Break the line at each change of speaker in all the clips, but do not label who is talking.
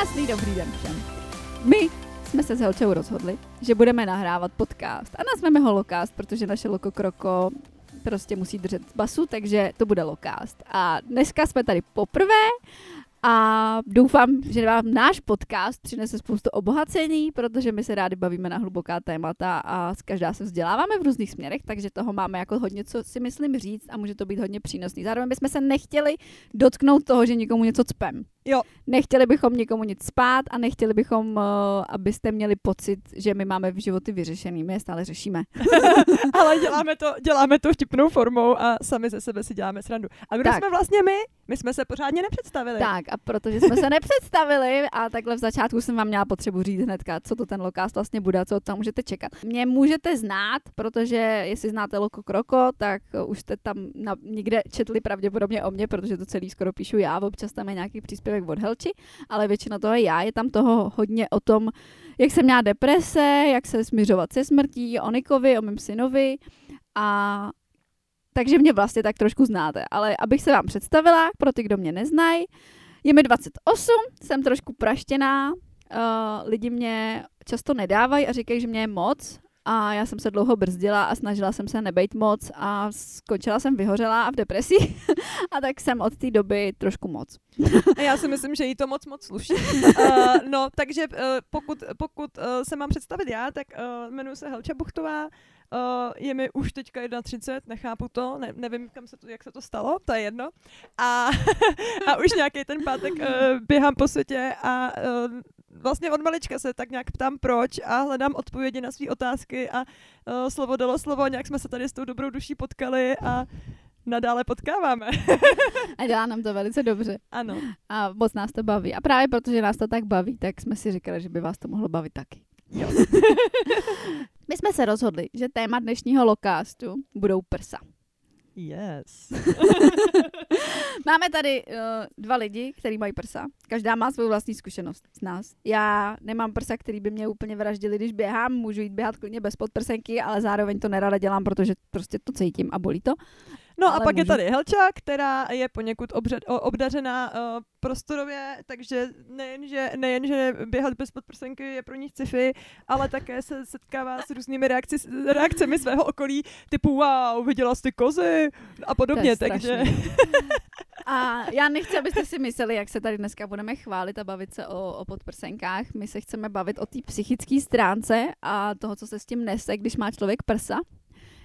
Krásný dobrý den všem. My jsme se s Helčou rozhodli, že budeme nahrávat podcast a nazveme ho Lokast, protože naše Loko Kroko prostě musí držet basu, takže to bude Lokast. A dneska jsme tady poprvé a doufám, že vám náš podcast přinese spoustu obohacení, protože my se rádi bavíme na hluboká témata a z každá se vzděláváme v různých směrech, takže toho máme jako hodně, co si myslím říct a může to být hodně přínosný. Zároveň bychom se nechtěli dotknout toho, že někomu něco cpem.
Jo.
Nechtěli bychom někomu nic spát a nechtěli bychom, uh, abyste měli pocit, že my máme v životy vyřešený. My je stále řešíme.
Ale děláme to, děláme to vtipnou formou a sami ze sebe si děláme srandu. A kdo
Tak.
jsme vlastně my? My jsme se pořádně nepředstavili.
Tak a protože jsme se nepředstavili a takhle v začátku jsem vám měla potřebu říct hnedka, co to ten lokast vlastně bude a co tam můžete čekat. Mě můžete znát, protože jestli znáte Loko Kroko, tak uh, už jste tam na, někde četli pravděpodobně o mě, protože to celý skoro píšu já, občas tam je nějaký příspěvek od Helči, ale většina toho je já. Je tam toho hodně o tom, jak jsem měla deprese, jak se směřovat se smrtí, o Nikovi, o mém synovi a takže mě vlastně tak trošku znáte. Ale abych se vám představila, pro ty, kdo mě neznají, je mi 28, jsem trošku praštěná, uh, lidi mě často nedávají a říkají, že mě je moc a já jsem se dlouho brzdila a snažila jsem se nebejt moc a skončila jsem vyhořela a v depresi a tak jsem od té doby trošku moc.
A já si myslím, že jí to moc moc sluší. uh, no, takže uh, pokud, pokud uh, se mám představit já, tak uh, jmenuji se Helča Buchtová, Uh, je mi už teďka 31, nechápu to, ne, nevím, kam se to, jak se to stalo, to je jedno. A, a už nějaký ten pátek uh, běhám po světě a uh, vlastně od malička se tak nějak ptám proč a hledám odpovědi na své otázky a uh, slovo dalo slovo, nějak jsme se tady s tou dobrou duší potkali a nadále potkáváme.
A dělá nám to velice dobře
ano.
a moc nás to baví. A právě protože nás to tak baví, tak jsme si říkali, že by vás to mohlo bavit taky.
Jo.
My jsme se rozhodli, že téma dnešního lokástu budou prsa.
Yes.
Máme tady uh, dva lidi, kteří mají prsa. Každá má svou vlastní zkušenost z nás. Já nemám prsa, který by mě úplně vraždili, když běhám. Můžu jít běhat klidně bez podprsenky, ale zároveň to nerada dělám, protože prostě to cítím a bolí to.
No a
Ale
pak je
můžu.
tady Helča, která je poněkud obřed, obdařená uh, prostorově, takže nejen že, nejen, že běhat bez podprsenky je pro ní sci-fi, ale také se setkává s různými reakci, reakcemi svého okolí, typu wow, viděla jsi ty kozy a podobně,
je
takže.
A já nechci, abyste si mysleli, jak se tady dneska budeme chválit a bavit se o, o podprsenkách. My se chceme bavit o té psychické stránce a toho, co se s tím nese, když má člověk prsa.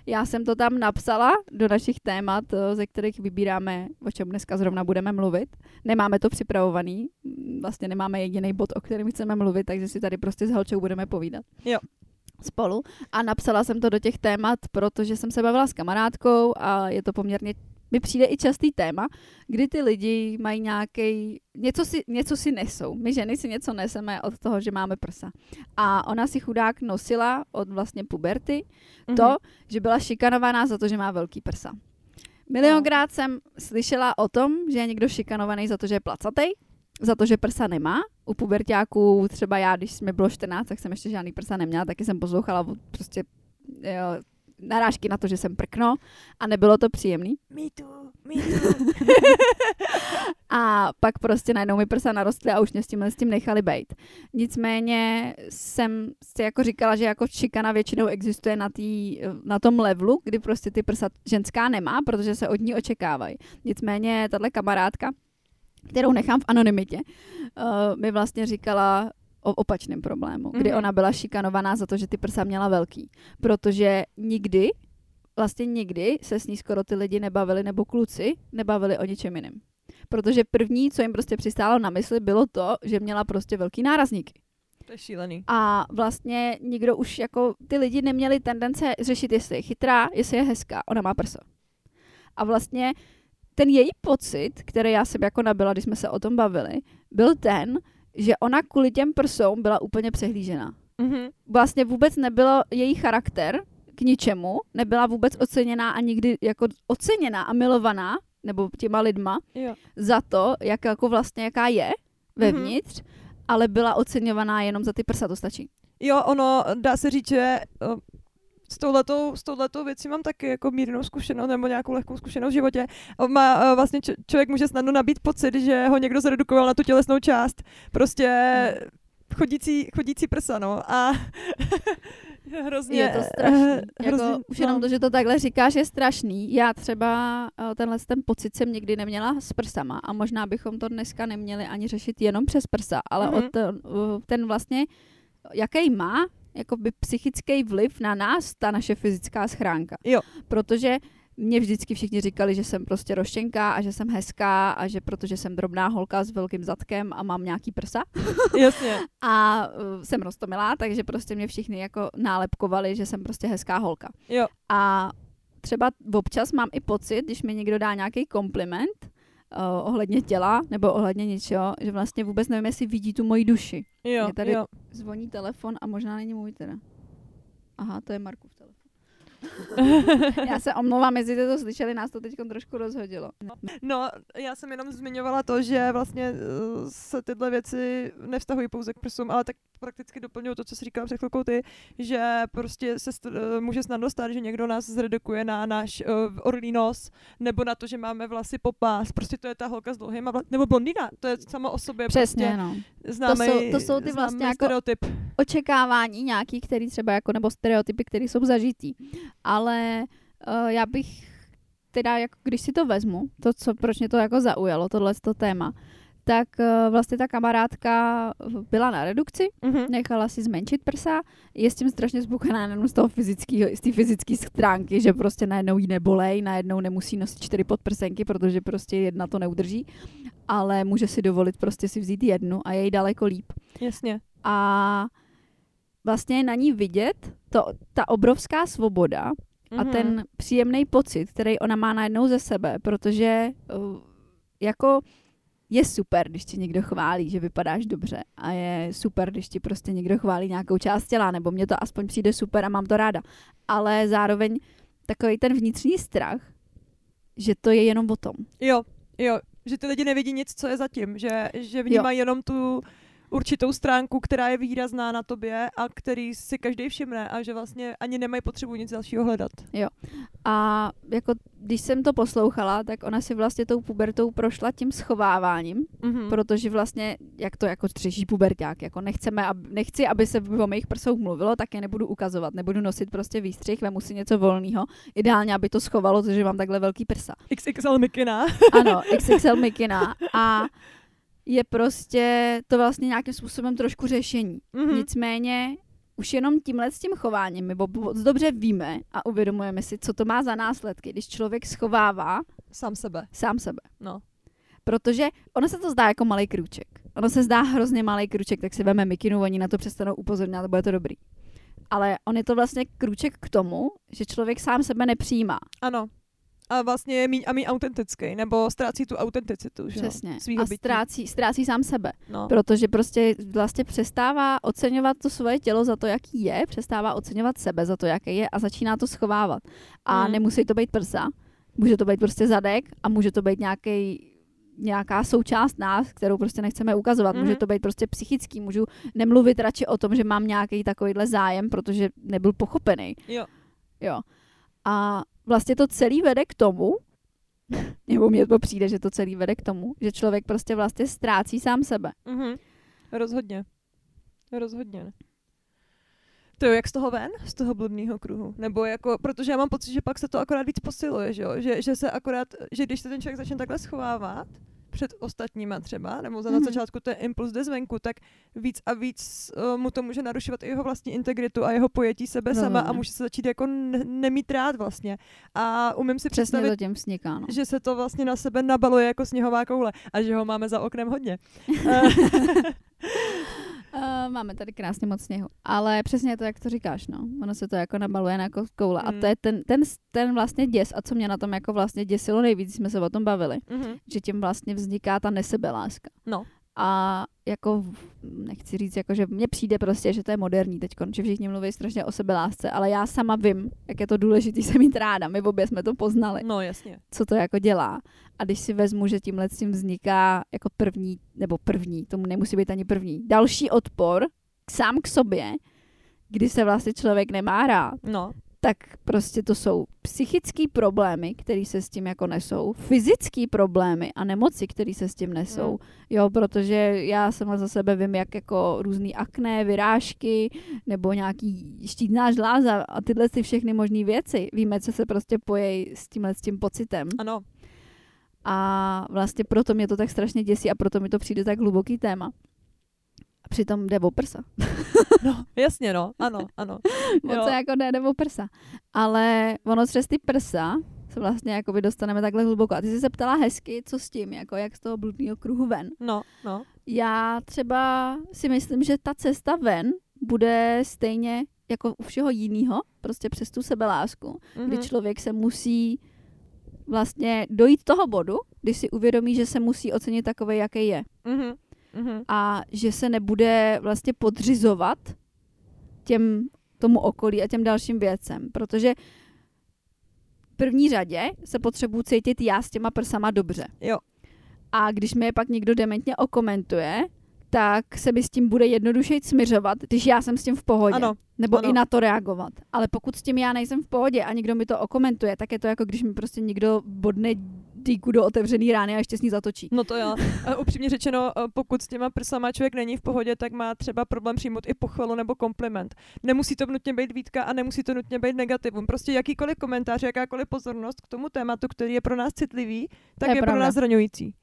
Já jsem to tam napsala do našich témat, eh, ze kterých vybíráme, o čem dneska zrovna budeme mluvit. Nemáme to připravovaný, mm, vlastně nemáme jediný bod, o kterém chceme mluvit, takže si tady prostě s Helčou budeme povídat.
Jo.
Spolu. A napsala jsem to do těch témat, protože jsem se bavila s kamarádkou a je to poměrně mi přijde i častý téma, kdy ty lidi mají nějaký něco si, něco si nesou. My ženy si něco neseme od toho, že máme prsa. A ona si chudák nosila od vlastně puberty
Mhm.
to, že byla šikanovaná za to, že má velký prsa. Milionkrát jsem slyšela o tom, že je někdo šikanovaný za to, že je placatej, za to, že prsa nemá. U pubertáků, třeba já, když mi bylo 14, tak jsem ještě žádný prsa neměla, taky jsem poslouchala prostě jo, narážky na to, že jsem prkno a nebylo to příjemný.
Me too, me too.
A pak prostě najednou mi prsa narostly a už mě s tím, s tím nechali bejt. Nicméně jsem si jako říkala, že jako šikana většinou existuje na, tý, na tom levelu, kdy prostě ty prsa ženská nemá, protože se od ní očekávají. Nicméně tahle kamarádka, kterou nechám v anonymitě, uh, mi vlastně říkala o opačném problému, kdy
Mhm.
ona byla šikanovaná za to, že ty prsa měla velký. Protože nikdy, vlastně nikdy se s ní skoro ty lidi nebavili, nebo kluci nebavili o ničem jiném. Protože první, co jim prostě přistálo na mysli, bylo to, že měla prostě velký nárazníky.
To je šílený.
A vlastně nikdo už jako, ty lidi neměli tendence řešit, jestli je chytrá, jestli je hezká, ona má prso. A vlastně ten její pocit, který já jsem jako nabila, když jsme se o tom bavili, byl ten, že ona kvůli těm prsům byla úplně přehlížena.
Mhm.
Vlastně vůbec nebylo její charakter k ničemu, nebyla vůbec oceněná a nikdy jako oceněná a milovaná, nebo těma lidma,
Jo.
za to, jak jako vlastně jaká je vevnitř, ale byla oceňovaná jenom za ty prsa, to stačí.
Jo, ono, dá se říct, že uh, s touhletou, s touhletou věcí mám taky jako mírnou zkušenost nebo nějakou lehkou zkušenost v životě. A Má, uh, vlastně č- člověk může snadno nabít pocit, že ho někdo zredukoval na tu tělesnou část. Prostě chodící, chodící prsa, no. A hrozně...
Je to strašný.
eh,
Jako,
hrozně,
už jenom to, že to takhle říkáš, je strašný. Já třeba eh, tenhle ten pocit jsem nikdy neměla s prsama a možná bychom to dneska neměli ani řešit jenom přes prsa, ale
Mhm.
mm-hmm. ten, ten vlastně, jaký má jakoby psychický vliv na nás ta naše fyzická schránka.
Jo.
Protože mě vždycky všichni říkali, že jsem prostě roštěnká a že jsem hezká a že protože jsem drobná holka s velkým zadkem a mám nějaký prsa,
Jasně.
a uh, jsem rostomilá, takže prostě mě všichni jako nálepkovali, že jsem prostě hezká holka.
Jo.
A třeba občas mám i pocit, když mi někdo dá nějaký kompliment uh, ohledně těla nebo ohledně něčeho, že vlastně vůbec nevím, jestli vidí tu moji duši.
Jo,
Mě tady-
jo.
Zvoní telefon a možná není můj teda. Aha, to je Markův telefon. Já se omlouvám, jestli jste to slyšeli, nás to teď trošku rozhodilo.
No, já jsem jenom zmiňovala to, že vlastně uh, se tyhle věci nevztahují pouze k prsům, ale tak prakticky doplňuju to, co jsi říkala před chvilkou ty, že prostě se st- uh, může snadno stát, že někdo nás zredukuje na náš uh, orlí nos, nebo na to, že máme vlasy popás. Prostě to je ta holka s dlouhýma vlasy, nebo blondýna, to je sama o sobě
Přesně,
prostě
no.
Známý,
To jsou- to jsou ty vlastně jako-
stereotyp.
očekávání nějaký, který třeba jako, nebo stereotypy, které jsou zažitý. Ale uh, já bych teda, jako když si to vezmu, to, co, proč mě to jako zaujalo, tohle to téma, tak uh, vlastně ta kamarádka byla na redukci,
Mhm.
nechala si zmenšit prsa, je s tím strašně spokojená jenom z toho fyzického, z té fyzické stránky, že prostě najednou jí nebolej, najednou nemusí nosit čtyři podprsenky, protože prostě jedna to neudrží, ale může si dovolit prostě si vzít jednu a je jí daleko líp
Jasně.
a vlastně je na ní vidět to, ta obrovská svoboda a
Mhm.
ten příjemný pocit, který ona má najednou ze sebe, protože uh, jako je super, když ti někdo chválí, že vypadáš dobře a je super, když ti prostě někdo chválí nějakou část těla, nebo mně to aspoň přijde super a mám to ráda. Ale zároveň takový ten vnitřní strach, že to je jenom o tom.
Jo, jo, že ty lidi nevidí nic, co je zatím, že, že vnímají jenom tu určitou stránku, která je výrazná na tobě a který si každý všimne a že vlastně ani nemají potřebu nic dalšího hledat.
A jako když jsem to poslouchala, tak ona si vlastně tou pubertou prošla tím schováváním,
Mhm.
protože vlastně, jak to jako třeží puberták, jako nechceme, ab, nechci, aby se o mých prsou mluvilo, tak je nebudu ukazovat, nebudu nosit prostě výstřih, vemu si něco volného, ideálně, aby to schovalo, protože mám takhle velký prsa.
XXL mikina.
Ano, XXL mikina a je prostě to vlastně nějakým způsobem trošku řešení.
Mhm.
Nicméně už jenom tímhle s tím chováním, my moc dobře víme a uvědomujeme si, co to má za následky, když člověk schovává
Sám sebe.
sám sebe.
No.
Protože ono se to zdá jako malý krůček. Ono se zdá hrozně malý krůček, tak si veme mikinu, oni na to přestanou upozorňovat a bude to dobrý. Ale on je to vlastně krůček k tomu, že člověk sám sebe nepřijímá.
Ano. A vlastně je míň a míň autentický, nebo ztrácí tu autenticitu, že jo,
Přesně.
svýho
A
bytí.
ztrácí, ztrácí sám sebe.
No.
Protože prostě vlastně přestává oceňovat to svoje tělo za to, jaký je, přestává oceňovat sebe za to, jaký je a začíná to schovávat. A
Mm.
nemusí to být prsa, může to být prostě zadek a může to být nějaký nějaká součást nás, kterou prostě nechceme ukazovat. Může
Mhm.
to být prostě psychický, můžu nemluvit radši o tom, že mám nějaký takovýhle zájem, protože nebyl pochopený.
Jo.
Jo. A vlastně to celý vede k tomu, nebo mně to přijde, že to celý vede k tomu, že člověk prostě vlastně ztrácí sám sebe.
Mhm. Rozhodně. Rozhodně. To jo, jak z toho ven? Z toho bludného kruhu? Nebo jako, protože já mám pocit, že pak se to akorát víc posiluje, že jo? Že, že se akorát, že když se ten člověk začne takhle schovávat, před ostatníma třeba, nebo za na
Mhm.
začátku ten impuls jde zvenku, tak víc a víc uh, mu to může narušovat i jeho vlastní integritu a jeho pojetí sebe
No,
sama
no,
a
no.
může se začít jako ne- nemít rád vlastně. A umím si
Přesně
představit,
to tím vzniká. No.
že se to vlastně na sebe nabaluje jako sněhová koule a že ho máme za oknem hodně.
Uh, máme tady krásně moc sněhu. Ale přesně to, jak to říkáš, no. Ono se to jako nabaluje na koule. A
Mm.
to je ten, ten, ten vlastně děs. A co mě na tom jako vlastně děsilo nejvíc, jsme se o tom bavili.
mhm.
Že tím vlastně vzniká ta nesebeláska.
No.
A jako, nechci říct, jako, že mně přijde prostě, že to je moderní teď, že všichni mluví strašně o sebelásce, ale já sama vím, jak je to důležité se mít ráda. My obě jsme to poznali
No jasně.
co to jako dělá. A když si vezmu, že tímhle tím vzniká jako první, nebo první, tomu nemusí být ani první, další odpor k sám k sobě, kdy se vlastně člověk nemá rád,
No.
Tak prostě to jsou psychické problémy, které se s tím jako nesou, fyzické problémy a nemoci, které se s tím nesou. Mm. Jo, protože já sama za sebe vím, jak jako různý akné, vyrážky nebo nějaký štítná žláza a tyhle ty všechny možné věci. Víme, co se prostě pojejí s tímhle s tím pocitem.
Ano.
A vlastně proto mě to tak strašně děsí a proto mi to přijde tak hluboký téma. A přitom jde o prsa.
No, jasně, no, ano, ano.
Moc jako jde, jde o prsa. Ale ono přes ty prsa se vlastně jako dostaneme takhle hluboko. A ty jsi se ptala hezky, co s tím, jako jak z toho bludného kruhu ven.
No, no.
Já třeba si myslím, že ta cesta ven bude stejně jako u všeho jiného, prostě přes tu sebelásku, mm-hmm. kdy
Mhm.
člověk se musí vlastně dojít toho bodu, kdy si uvědomí, že se musí ocenit takový, jaký je.
Mhm. Mhm.
A že se nebude vlastně podřizovat těm, tomu okolí a těm dalším věcem. Protože v první řadě se potřebuji cítit já s těma prsama dobře.
Jo.
A když mi je pak někdo dementně okomentuje, tak se mi s tím bude jednodušeji smiřovat, když já jsem s tím v pohodě.
Ano,
Nebo
ano.
i na to reagovat. Ale pokud s tím já nejsem v pohodě a někdo mi to okomentuje, tak je to jako když mi prostě někdo bodne dýku do otevřený rány a ještě s ní zatočí.
No to jo. A upřímně řečeno, eh, pokud s těma prsama člověk není v pohodě, tak má třeba problém přijmout i pochvalu nebo kompliment. Nemusí to nutně být výtka a nemusí to nutně být negativum. Prostě jakýkoliv komentář, jakákoliv pozornost k tomu tématu, který je pro nás citlivý, tak
je
je, pro nás zraňující.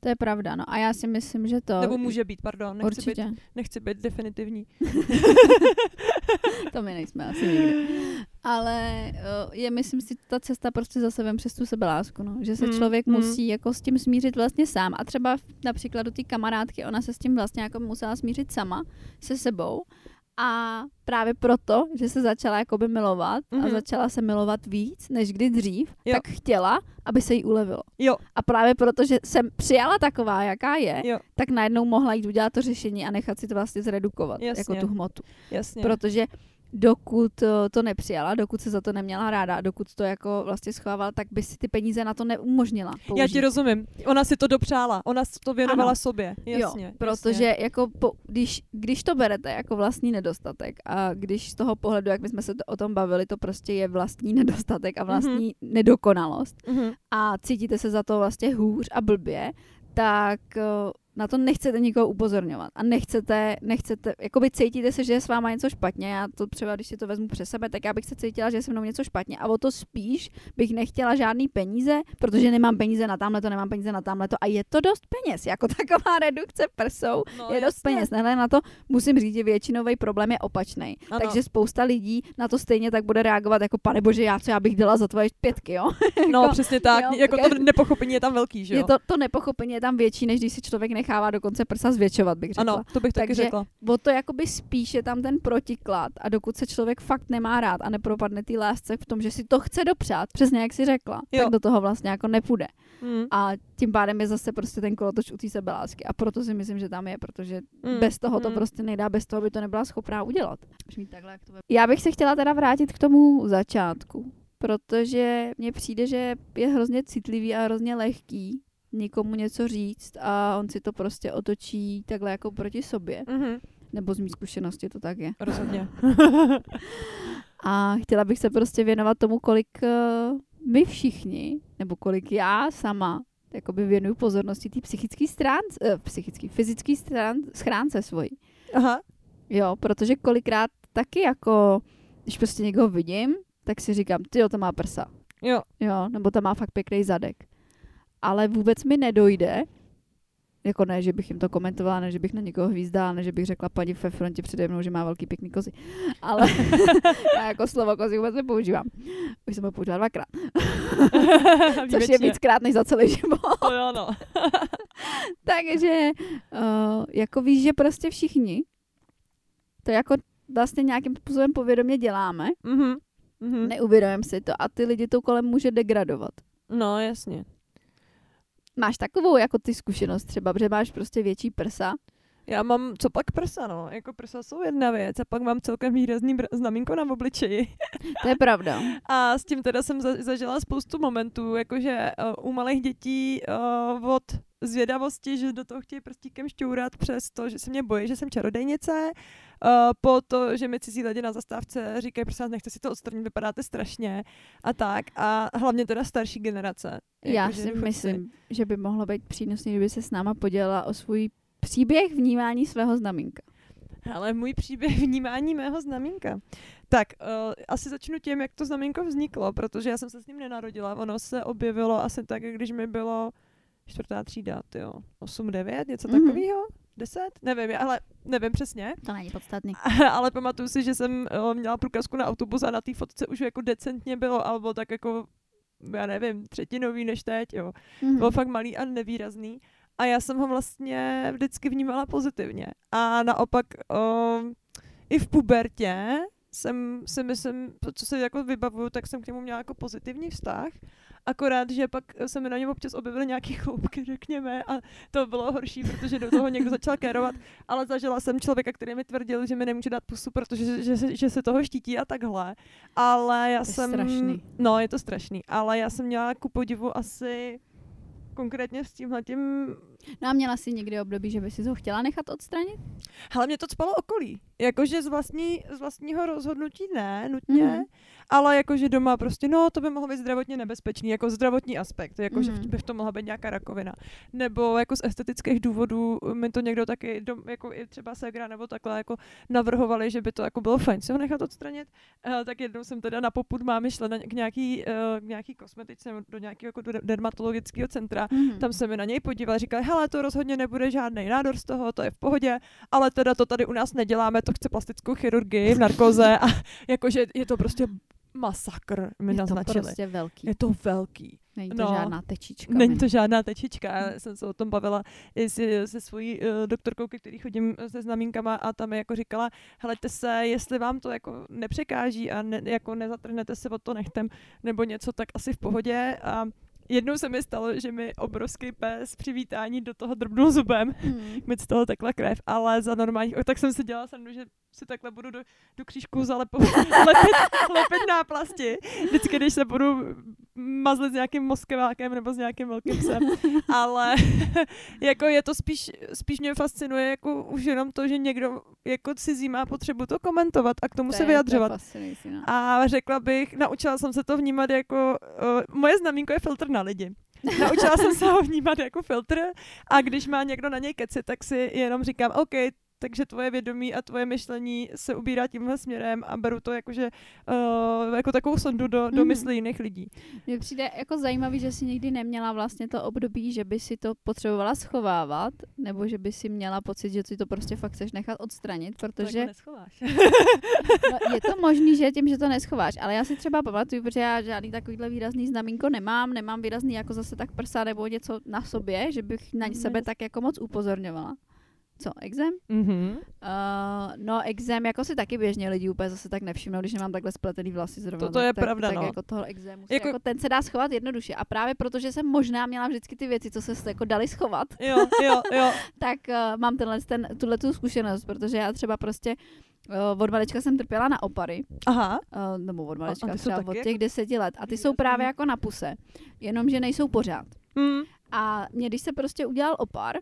To je pravda, no. A já si myslím, že to...
Nebo může být, pardon, nechci,
Určitě.
být, nechci být definitivní.
to my nejsme asi nikdy. Ale uh, je, myslím si, ta cesta prostě zase vem přes tu sebelásku, no. Že se
Mm,
člověk
mm.
musí jako s tím smířit vlastně sám. A třeba například do té kamarádky, ona se s tím vlastně jako musela smířit sama, se sebou. A právě proto, že se začala jakoby milovat a
Mhm.
začala se milovat víc, než kdy dřív,
Jo.
tak chtěla, aby se jí ulevilo.
Jo,
A právě proto, že jsem přijala taková, jaká je,
jo,
tak najednou mohla jít udělat to řešení a nechat si to vlastně zredukovat,
Jasně.
jako tu hmotu.
jasně.
Protože dokud eh, to nepřijala, dokud se za to neměla ráda, a dokud to jako vlastně schovávala, tak by si ty peníze na to neumožnila použít.
Já ti rozumím. Ona si to dopřála, ona si to věnovala
Ano.
sobě. Jasně,
jo, protože
jasně.
jako po, když, když to berete jako vlastní nedostatek a když z toho pohledu, jak my jsme se to, o tom bavili, to prostě je vlastní nedostatek a vlastní mm-hmm. nedokonalost
Mhm.
a cítíte se za to vlastně hůř a blbě, tak eh, na to nechcete nikoho upozorňovat a nechcete, nechcete, jakoby cítíte se, že je s váma něco špatně, já to třeba, když si to vezmu přes sebe, tak já bych se cítila, že je se mnou něco špatně a o to spíš bych nechtěla žádný peníze, protože nemám peníze na tamhle to, nemám peníze na tamhle to a je to dost peněz, jako taková redukce prsou
No,
je dost
jasně.
peněz. Nehledě na to musím říct, že většinový problém je opačný. Takže spousta lidí na to stejně tak bude reagovat jako pane bože, já co já bych dala za tvoje pětky, jo?
No,
Jako-
přesně tak.
jo,
jako to nepochopení je tam velký, že jo?
Je to, to nepochopení je tam větší, než když si člověk nechává dokonce prsa zvětšovat, bych řekla.
Ano, to bych taky
Takže-
řekla.
O to jakoby spíš je tam ten protiklad a dokud se člověk fakt nemá rád a nepropadne té lásce v tom, že si to chce dopřát, přesně jak si řekla,
Jo.
tak do toho vlastně jako nepůjde.
Mm.
A tím pádem je zase prostě ten kolotoč u té sebelásky. A proto si myslím, že tam je, protože
Mm.
bez toho to
Mm.
prostě nejde, bez toho by to nebyla schopná udělat. Až mít takhle, jak to bude. Já bych se chtěla teda vrátit k tomu začátku, protože mně přijde, že je hrozně citlivý a hrozně lehký někomu něco říct a on si to prostě otočí takhle jako proti sobě.
Mhm.
Nebo z mý zkušenosti to tak je.
Rozhodně.
A chtěla bych se prostě věnovat tomu, kolik eh, my všichni, nebo kolik já sama, jakoby věnuju pozornosti té psychické stránce, eh, psychický, fyzický strán, schránce svojí.
Aha.
Jo, protože kolikrát taky jako, když prostě někoho vidím, tak si říkám, ty to má prsa.
Jo.
Jo, nebo to má fakt pěkný zadek. Ale vůbec mi nedojde, jako ne, že bych jim to komentovala, ne, že bych na někoho hvízdala, ne, že bych řekla paní ve frontě přede mnou, že má velký pěkný kozy. Ale já jako slovo kozy vůbec nepoužívám. Už jsem ho použila dvakrát, což je víckrát než za celý život.
To jo, no.
Takže uh, jako víš, že prostě všichni to jako vlastně nějakým způsobem povědomě děláme,
Mhm. Mhm.
neuvědomujeme si to a ty lidi to kolem může degradovat.
No, jasně.
Máš takovou jako ty zkušenost třeba, že máš prostě větší prsa.
Já mám, co pak prsa, no. Jako prsa jsou jedna věc a pak mám celkem výrazný br- znamínko na obličeji.
To je pravda.
A s tím teda jsem za- zažila spoustu momentů, jakože uh, u malých dětí uh, od zvědavosti, že do toho chtějí prstíkem šťourat přes to, že se mě bojí, že jsem čarodejnice, uh, po to, že mi cizí lidi na zastávce říkají, prosím vás, nechte si to odstranit, vypadáte strašně a tak. A hlavně teda starší generace.
Já
Jako, že
si
důchodci.
myslím, že by mohlo být přínosný, kdyby se s náma podělila o svůj příběh vnímání svého znamínka.
Ale můj příběh vnímání mého znamínka. Tak, uh, asi začnu tím, jak to znamínko vzniklo, protože já jsem se s ním nenarodila. Ono se objevilo asi tak, když mi bylo čtvrtá třída, jo, 8, 9, něco
Mhm.
takového? 10? Nevím, ale nevím přesně.
To není podstatný.
ale pamatuju si, že jsem uh, měla průkazku na autobus a na té fotce už jako decentně bylo, alebo tak jako, já nevím, třetinový než teď, jo.
Mhm.
Bylo fakt malý a nevýrazný. A já jsem ho vlastně vždycky vnímala pozitivně. A naopak um, i v pubertě jsem si myslím, co se jako vybavuju, tak jsem k němu měla jako pozitivní vztah. Akorát, že pak se mi na něm občas objevily nějaký chloupky, řekněme, a to bylo horší, protože do toho někdo začal kérovat, ale zažila jsem člověka, který mi tvrdil, že mi nemůže dát pusu, protože že, že, že se toho štítí a takhle. Ale já
To
jsem...
strašný.
No, je to strašný, ale já jsem měla ku podivu asi konkrétně s tímhletím
No a měla jsi někdy období, že by si to chtěla nechat odstranit?
Hele, mě to cpalo okolí. Jakože z, vlastní, z vlastního rozhodnutí ne, nutně,
Mhm.
ale jakože doma prostě, no, to by mohlo být zdravotně nebezpečný, jako zdravotní aspekt, jakože
Mhm.
by v tom mohla být nějaká rakovina. Nebo jako z estetických důvodů mi to někdo taky, dom, jako i třeba Segra nebo takhle, jako navrhovali, že by to jako bylo fajn si ho nechat odstranit. Uh, tak jednou jsem teda na popud mámy šla na, k nějaký, uh, k nějaký kosmetice nebo do nějakého jako dermatologického centra
Mhm.
tam se mi na něj podívali, říkali, hele, to rozhodně nebude žádný nádor z toho, to je v pohodě, ale teda to tady u nás neděláme, to chce plastickou chirurgii v narkoze a jakože je to prostě masakr, mi
je to
naznačili.
prostě velký.
Je to velký.
Není to
no.
žádná tečička.
Není to žádná tečička. Já jsem se o tom bavila i se, se svojí uh, doktorkou, ke který chodím eh, se znamínkama a tam mi jako říkala, helejte se, jestli vám to jako nepřekáží a ne, jako nezatrhnete se od to nechtem nebo něco, tak asi v pohodě. A jednou se mi stalo, že mi obrovský pes při vítání do toho drbnul zubem,
Hmm.
mi z toho tekla krev, ale za normálních, tak jsem si dělala srandu, že si takhle budu do, do křížku zalepovat, lepit, lepit náplasti, vždycky, když se budu mazlit s nějakým moskevákem nebo s nějakým velkým psem, ale jako je to spíš, spíš mě fascinuje jako už jenom to, že někdo jako cizí má potřebu to komentovat a k tomu
To
se
je-
vyjadřovat.
To je no.
A řekla bych, naučila jsem se to vnímat jako, uh, moje znamínko je filtr na lidi. Naučila jsem se ho vnímat jako filtr a když má někdo na něj keci, tak si jenom říkám, OK, takže tvoje vědomí a tvoje myšlení se ubírá tímhle směrem a beru to jakože, uh, jako takovou sondu do, do
Mhm.
mysli jiných lidí.
Mně přijde jako zajímavý, že jsi nikdy neměla vlastně to období, že by si to potřebovala schovávat, nebo že by si měla pocit, že si to prostě fakt chceš nechat odstranit,
To
protože
jako neschováš.
no, je to možný, že tím, že to neschováš, ale já si třeba pamatuju, protože já žádný takovýhle výrazný znamínko nemám, nemám výrazný jako zase tak prsa nebo něco na sobě, že bych na
Ne.
sebe tak jako moc upozorňovala. Co, exém?
mm-hmm.
Uh, no, exém, jako si taky běžně lidi úplně zase tak nevšimnou, když nemám takhle spletený vlasy zrovna.
To- to je
tak,
pravda,
tak
no.
jako toho exému.
Jako-
Jako... jako... ten se dá schovat jednoduše. A právě protože jsem možná měla vždycky ty věci, co se jako dali schovat,
Jo, jo, jo.
tak uh, mám tenhle, ten, tuhle tu zkušenost, protože já třeba prostě uh, od malička jsem trpěla na opary,
Aha.
uh, nebo od
a
malička,
ty jsou
třeba od
jako-
těch deseti let. A ty jsou právě jako na puse, jenomže nejsou pořád.
Mm.
A mě, když se prostě udělal opar,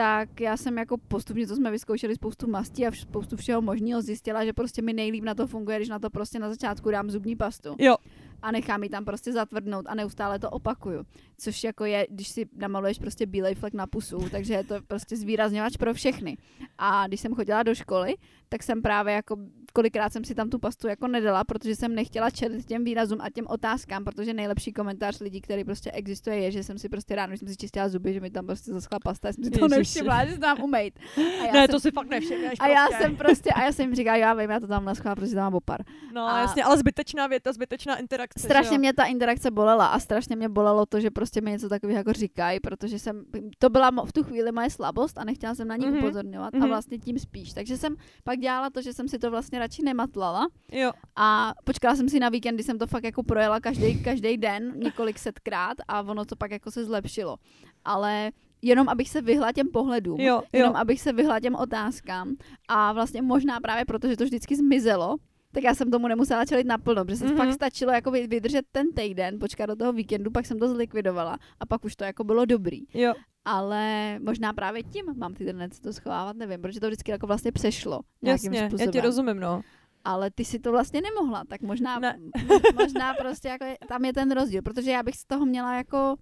tak já jsem jako postupně, to jsme vyzkoušeli spoustu mastí a spoustu všeho možného, zjistila, že prostě mi nejlíp na to funguje, když na to prostě na začátku dám zubní pastu
Jo,
a nechám ji tam prostě zatvrdnout a neustále to opakuju. Což jako je, když si namaluješ prostě bílej flek na pusu, takže je to prostě zvýrazňovač pro všechny. A když jsem chodila do školy, tak jsem právě jako kolikrát jsem si tam tu pastu jako nedala, protože jsem nechtěla čelit těm výrazům a těm otázkám, protože nejlepší komentář lidí, který prostě existuje, je, že jsem si prostě ráno, když jsem si čistila zuby, že mi tam prostě zaschla pasta, já jsem si to nevšimla, že se tam umejt. A já
ne,
jsem,
to si fakt nevšimneš
a já
prostě.
jsem prostě, a já jsem jim říkala, já vím, já to tam naschla, protože tam mám opar.
No
a-
jasně, ale zbytečná věta, zbytečná interakce.
Strašně mě ta interakce bolela a strašně mě bolelo to, že prostě mi něco takového jako říkají, protože jsem, to byla v tu chvíli moje slabost a nechtěla jsem na ní
Mhm.
mm-hmm. upozorňovat
Mhm.
a vlastně tím spíš. Takže jsem pak dělala to, že jsem si to vlastně radši nematlala
Jo,
a počkala jsem si na víkend, kdy jsem to fakt jako projela každý, každý den několik setkrát a ono to pak jako se zlepšilo. Ale jenom abych se vyhla těm pohledům,
jo, jo.
jenom abych se vyhla těm otázkám a vlastně možná právě proto, že to vždycky zmizelo, tak já jsem tomu nemusela čelit naplno, protože mm-hmm.
Mhm.
fakt stačilo jako vy- vydržet ten týden, počkat do toho víkendu, pak jsem to zlikvidovala a pak už to jako bylo dobrý.
Jo.
Ale možná právě tím mám ty tendenci to schovávat, nevím, protože to vždycky jako vlastně přešlo nějakým
Jasně,
způsobem.
já ti rozumím, no.
Ale ty si to vlastně nemohla, tak možná,
Ne.
mo- možná prostě jako je, tam je ten rozdíl, protože já bych z toho měla jako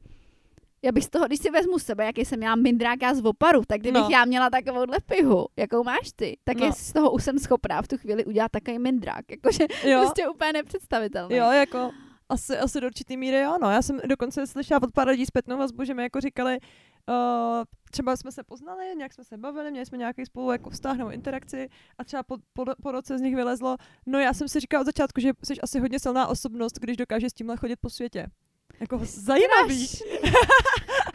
já bych z toho, když si vezmu sebe, jaký jsem měla mindráka z oparu, tak kdybych
No.
já měla takovouhle pihu, jakou máš ty, tak
No.
z toho už jsem schopná v tu chvíli udělat takový mindrák. Jakože
Jo,
prostě úplně nepředstavitelný.
jo, jako asi, asi do určitý míry jo, no. Já jsem dokonce slyšela od pár lidí zpětnou vazbu, že mi jako říkali, uh, třeba jsme se poznali, nějak jsme se bavili, měli jsme nějaký spolu jako vztah nebo interakci a třeba po, po, po roce z nich vylezlo, no já jsem si říkala od začátku, že jsi asi hodně silná osobnost, když dokáže s tímhle chodit po světě. Jako zajímavý.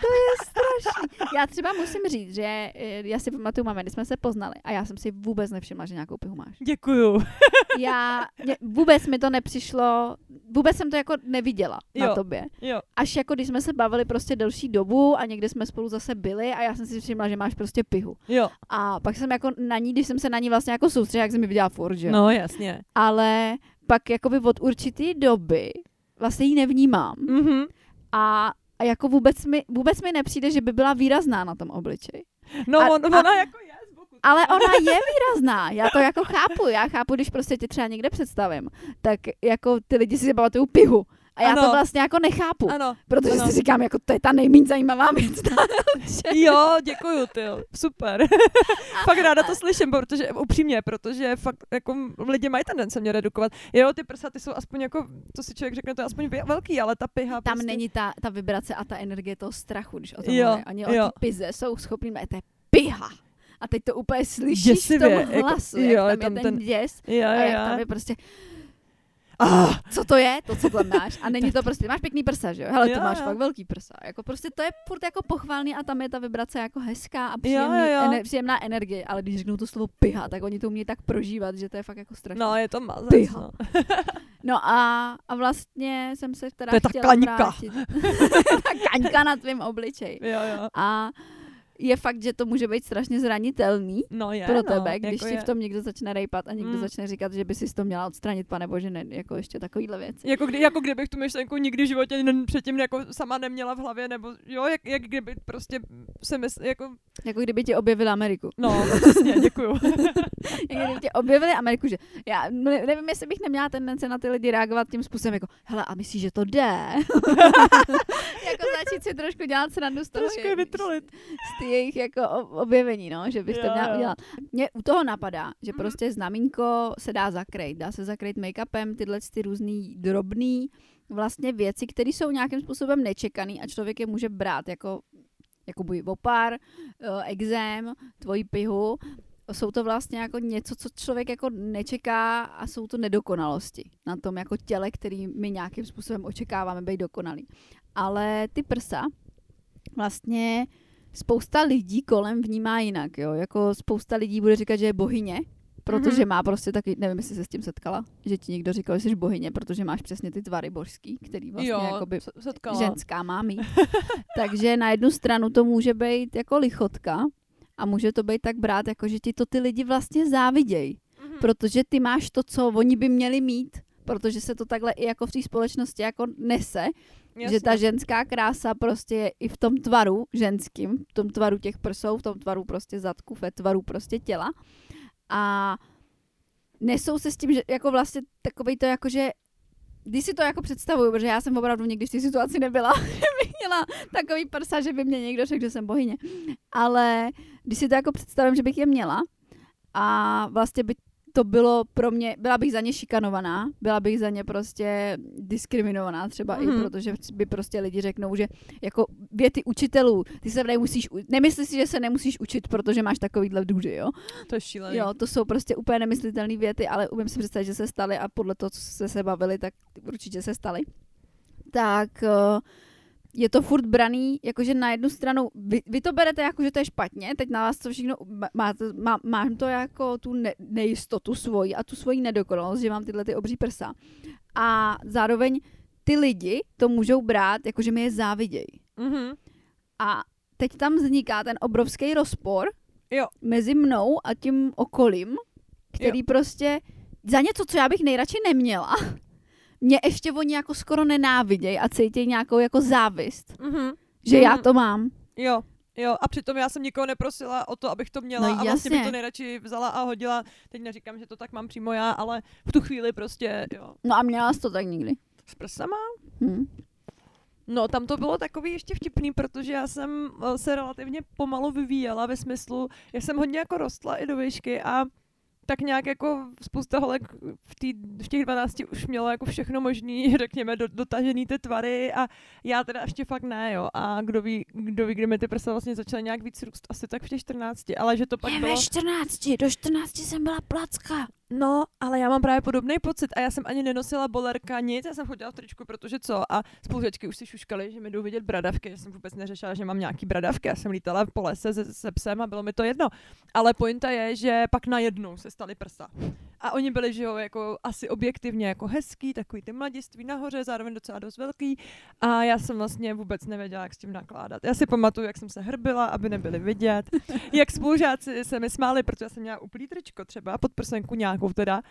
To je strašný. Já třeba musím říct, že eh, já si pamatuju, máme, když jsme se poznali a já jsem si vůbec nevšimla, že nějakou pihu máš.
Děkuju.
Já, mě, vůbec mi to nepřišlo, vůbec jsem to jako neviděla na
Jo.
tobě.
Jo,
Až jako když jsme se bavili prostě delší dobu a někde jsme spolu zase byli a já jsem si všimla, že máš prostě pihu.
jo.
A pak jsem jako na ní, když jsem se na ní vlastně jako soustředila, jak jsem mi viděla furt, že? jo.
No jasně.
Ale pak jakoby od určitý doby vlastně ji nevnímám.
Mhm.
A, a jako vůbec mi, vůbec mi nepřijde, že by byla výrazná na tom obličeji.
No
A-
on,
a-
ona jako je z boku.
Ale ona je výrazná, já to jako chápu, já chápu, když prostě tě třeba někde představím, tak jako ty lidi si pamatují pihu. A já
Ano.
to vlastně jako nechápu,
Ano.
protože
ano.
si říkám, jako to je ta nejméně zajímavá věc.
Jo, děkuju, ty, super. fakt ráda to slyším, protože upřímně, protože fakt jako lidi mají tendence mě redukovat. Jo, ty prsa, ty jsou aspoň jako, to si člověk řekne, to je aspoň velký, ale ta piha
Tam
prostě...
není ta, ta vibrace a ta energie toho strachu, když o tom
Jo,
mluví. Oni o
jo.
pize jsou schopní, to je piha. A teď to úplně slyšíš
Děsivě,
v tom
jako-
hlasu,
jo,
jak
je
tam,
tam
je ten,
ten-
děs
Jo,
a
jo,
jak
jo.
tam je prostě,
Ah,
co to je, to, co tam máš. A není to prostě, máš pěkný prsa, že jo? Hele,
Jo,
to máš
jo.
fakt velký prsa. Jako prostě to je furt jako pochválný a tam je ta vibrace jako hezká a příjemný,
jo, jo.
Ener, příjemná energie. Ale když řeknou to slovo piha, tak oni to umějí tak prožívat, že to je fakt jako strašné.
no, je to mazec,
Piha.
no.
No a, a vlastně jsem se teda
To je ta
chtěla
kaňka.
vrátit. ta kaňka na tvém obličeji.
Jo, jo.
A je fakt, že to může být strašně zranitelný
No je,
pro
no,
tebe, když
jako
ti
je.
v tom někdo začne rejpat a někdo
Mm.
začne říkat, že by si to měla odstranit, pane bože, ne, jako ještě takovýhle věci.
Jako, kdy, jako kdybych tu myšlenku nikdy v životě ne, předtím jako sama neměla v hlavě, nebo jo, jak, jak kdyby prostě se mysl, jako,
Jako kdyby ti objevili Ameriku.
no, přesně, děkuju.
Jak kdyby ti objevili Ameriku, že já ne- nevím, jestli bych neměla tendence na ty lidi reagovat tím způsobem jako, hele, a myslíš, že to jde? jako začít si trošku dělat srandu z toho,
Trošku je vytrolit.
z ty jejich jako objevení, no, že bys to
Jo,
měla udělat. Mě u toho napadá, že
Mhm.
prostě znamínko se dá zakrýt. Dá se zakrýt make-upem, tyhle ty různý drobný vlastně věci, které jsou nějakým způsobem nečekaný a člověk je může brát jako jako buď opar, eh, exém, tvoji pihu. Jsou to vlastně jako něco, co člověk jako nečeká a jsou to nedokonalosti na tom jako těle, který my nějakým způsobem očekáváme být dokonalý. Ale ty prsa vlastně spousta lidí kolem vnímá jinak, jo. Jako spousta lidí bude říkat, že je bohyně, protože
Mhm.
má prostě taky, nevím, jestli se s tím setkala, že ti někdo říkal, že jsi bohyně, protože máš přesně ty tvary božský, který vlastně
jo,
jakoby
se- setkala.
ženská má mít. Takže na jednu stranu to může být jako lichotka a může to být tak brát, jako že ti to ty lidi vlastně závidějí,
Mhm.
protože ty máš to, co oni by měli mít, protože se to takhle i jako v té společnosti jako nese,
Jasně.
že ta ženská krása prostě je i v tom tvaru ženským, v tom tvaru těch prsou, v tom tvaru prostě zadku, ve tvaru prostě těla. A nesou se s tím, že jako vlastně takový to jako, že když si to jako představuju, protože já jsem opravdu nikdy v té situaci nebyla, že bych měla takový prsa, že by mě někdo řekl, že jsem bohyně. Ale když si to jako představím, že bych je měla a vlastně by to bylo pro mě, byla bych za ně šikanovaná, byla bych za ně prostě diskriminovaná třeba mm-hmm.
Mhm.
i protože by prostě lidi řeknou, že jako věty učitelů, ty se nemusíš, nemyslíš si, že se nemusíš učit, protože máš takovýhle duži, jo?
To je šílený.
Jo, to jsou prostě úplně nemyslitelné věty, ale umím si představit, že se staly a podle toho, co se se bavili, tak určitě se staly. Tak eh, je to furt braný, jakože na jednu stranu, vy, vy to berete jako, že to je špatně, teď na vás to všechno, má- máte, má, mám to jako tu ne, nejistotu svoji a tu svoji nedokonalost, že mám tyhle ty obří prsa. A zároveň ty lidi to můžou brát, jakože mi je závidějí.
Mhm.
A teď tam vzniká ten obrovský rozpor
Jo.
mezi mnou a tím okolím, který jo. prostě za něco, co já bych nejradši neměla, mě ještě oni jako skoro nenávidějí a cítí nějakou jako závist,
Mm-hmm.
že já
Mhm.
to mám.
Jo, jo, a přitom já jsem nikoho neprosila o to, abych to měla
No
a vlastně bych
jasně.
to nejradši vzala a hodila. Teď neříkám, že to tak mám přímo já, ale v tu chvíli prostě, jo,
No a měla jsi to tak nikdy.
s prsama.
Hm.
No, tam to bylo takový ještě vtipný, protože já jsem eh, se relativně pomalu vyvíjela ve smyslu, já jsem hodně jako rostla i do výšky a tak nějak jako spousta holek v, tý, v těch 12 už mělo jako všechno možný, řekněme, do, dotažený ty tvary a já teda ještě fakt ne, jo. A kdo ví, kdo ví, kdy mi ty prsa vlastně začaly nějak víc růst, asi tak v těch 14, ale že to pak
Je
bylo...
ve 14, do 14 jsem byla placka.
No, ale já mám právě podobný pocit a já jsem ani nenosila bolerka, nic, já jsem chodila v tričku, protože co? A spolužečky už si šuškaly, že mi jdou vidět bradavky, já jsem vůbec neřešila, že mám nějaký bradavky, já jsem lítala po lese se, se psem a bylo mi to jedno. Ale pointa je, že pak najednou se staly prsa. A oni byli, že jo, jako asi objektivně jako hezký, takový ty mladiství nahoře, zároveň docela dost velký. A já jsem vlastně vůbec nevěděla, jak s tím nakládat. Já si pamatuju, jak jsem se hrbila, aby nebyly vidět, jak spolužáci se mi smáli, protože jsem měla úplný tričko třeba, pod prsenku nějakou teda.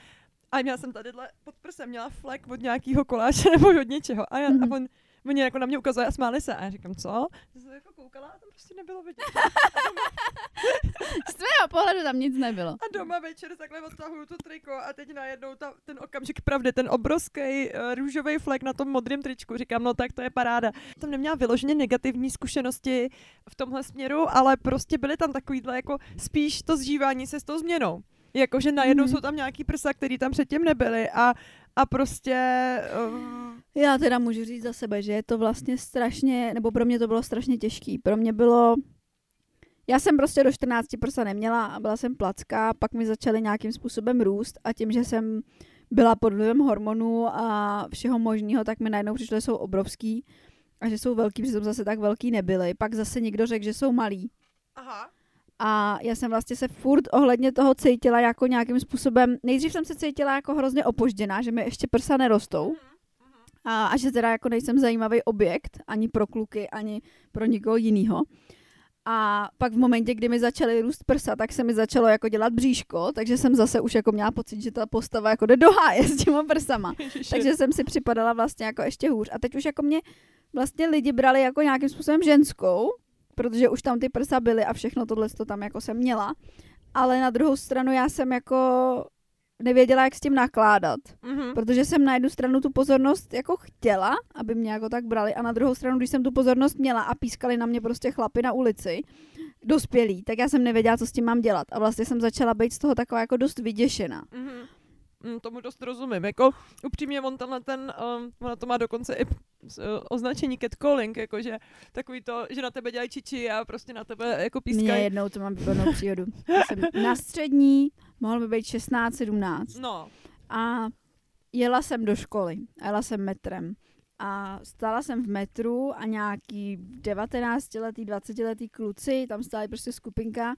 A měla jsem tadyhle pod prsem, měla flek od nějakého koláče nebo od něčeho. A, já,
Mhm.
a on, oni jako na mě ukazovali a smáli se. A já říkám, co? Já jsem jako koukala a tam prostě nebylo vidět.
Z tvého pohledu tam nic nebylo.
A doma večer takhle odtahuju to triko a teď najednou ta, ten okamžik pravdy, ten obrovský uh, růžový flek na tom modrém tričku. Říkám, no tak to je paráda. Tam neměla vyloženě negativní zkušenosti v tomhle směru, ale prostě byly tam takovýhle jako spíš to zžívání se s tou změnou. Jakože najednou
Mhm.
jsou tam nějaký prsa, který tam předtím nebyly a, a prostě... Uh,
Já teda můžu říct za sebe, že je to vlastně strašně, nebo pro mě to bylo strašně těžký. Pro mě bylo, já jsem prostě do 14 prsa neměla a byla jsem placká, pak mi začaly nějakým způsobem růst a tím, že jsem byla pod vlivem hormonů a všeho možného, tak mi najednou přišlo, že jsou obrovský a že jsou velký, protože jsem zase tak velký nebyly. Pak zase někdo řekl, že jsou malí.
aha.
A já jsem vlastně se furt ohledně toho cítila jako nějakým způsobem, nejdřív jsem se cítila jako hrozně opožděná, že mi ještě prsa nerostou. A, a že teda jako nejsem zajímavý objekt, ani pro kluky, ani pro nikoho jiného. A pak v momentě, kdy mi začaly růst prsa, tak se mi začalo jako dělat bříško, takže jsem zase už jako měla pocit, že ta postava jako jde do háje s těma prsama. Takže jsem si připadala vlastně jako ještě hůř. A teď už jako mě vlastně lidi brali jako nějakým způsobem ženskou, protože už tam ty prsa byly a všechno tohle to tam jako jsem měla. Ale na druhou stranu já jsem jako nevěděla, jak s tím nakládat.
Mhm.
Protože jsem na jednu stranu tu pozornost jako chtěla, aby mě jako tak brali, a na druhou stranu, když jsem tu pozornost měla a pískali na mě prostě chlapy na ulici, dospělí, tak já jsem nevěděla, co s tím mám dělat. A vlastně jsem začala být z toho taková jako dost vyděšená.
Mhm. Mm, tomu dost rozumím. Jako upřímně on tenhle ten, um, ona to má dokonce i uh, označení catcalling, jakože takový to, že na tebe dělají čiči a prostě na tebe jako
Mně
pískají.
jednou to mám výbornou příhodu. Jsem na střední, mohl by být 16-17
No,
a jela jsem do školy, jela jsem metrem. A stála jsem v metru a nějaký 19-letý, 20-letý kluci, tam stály prostě skupinka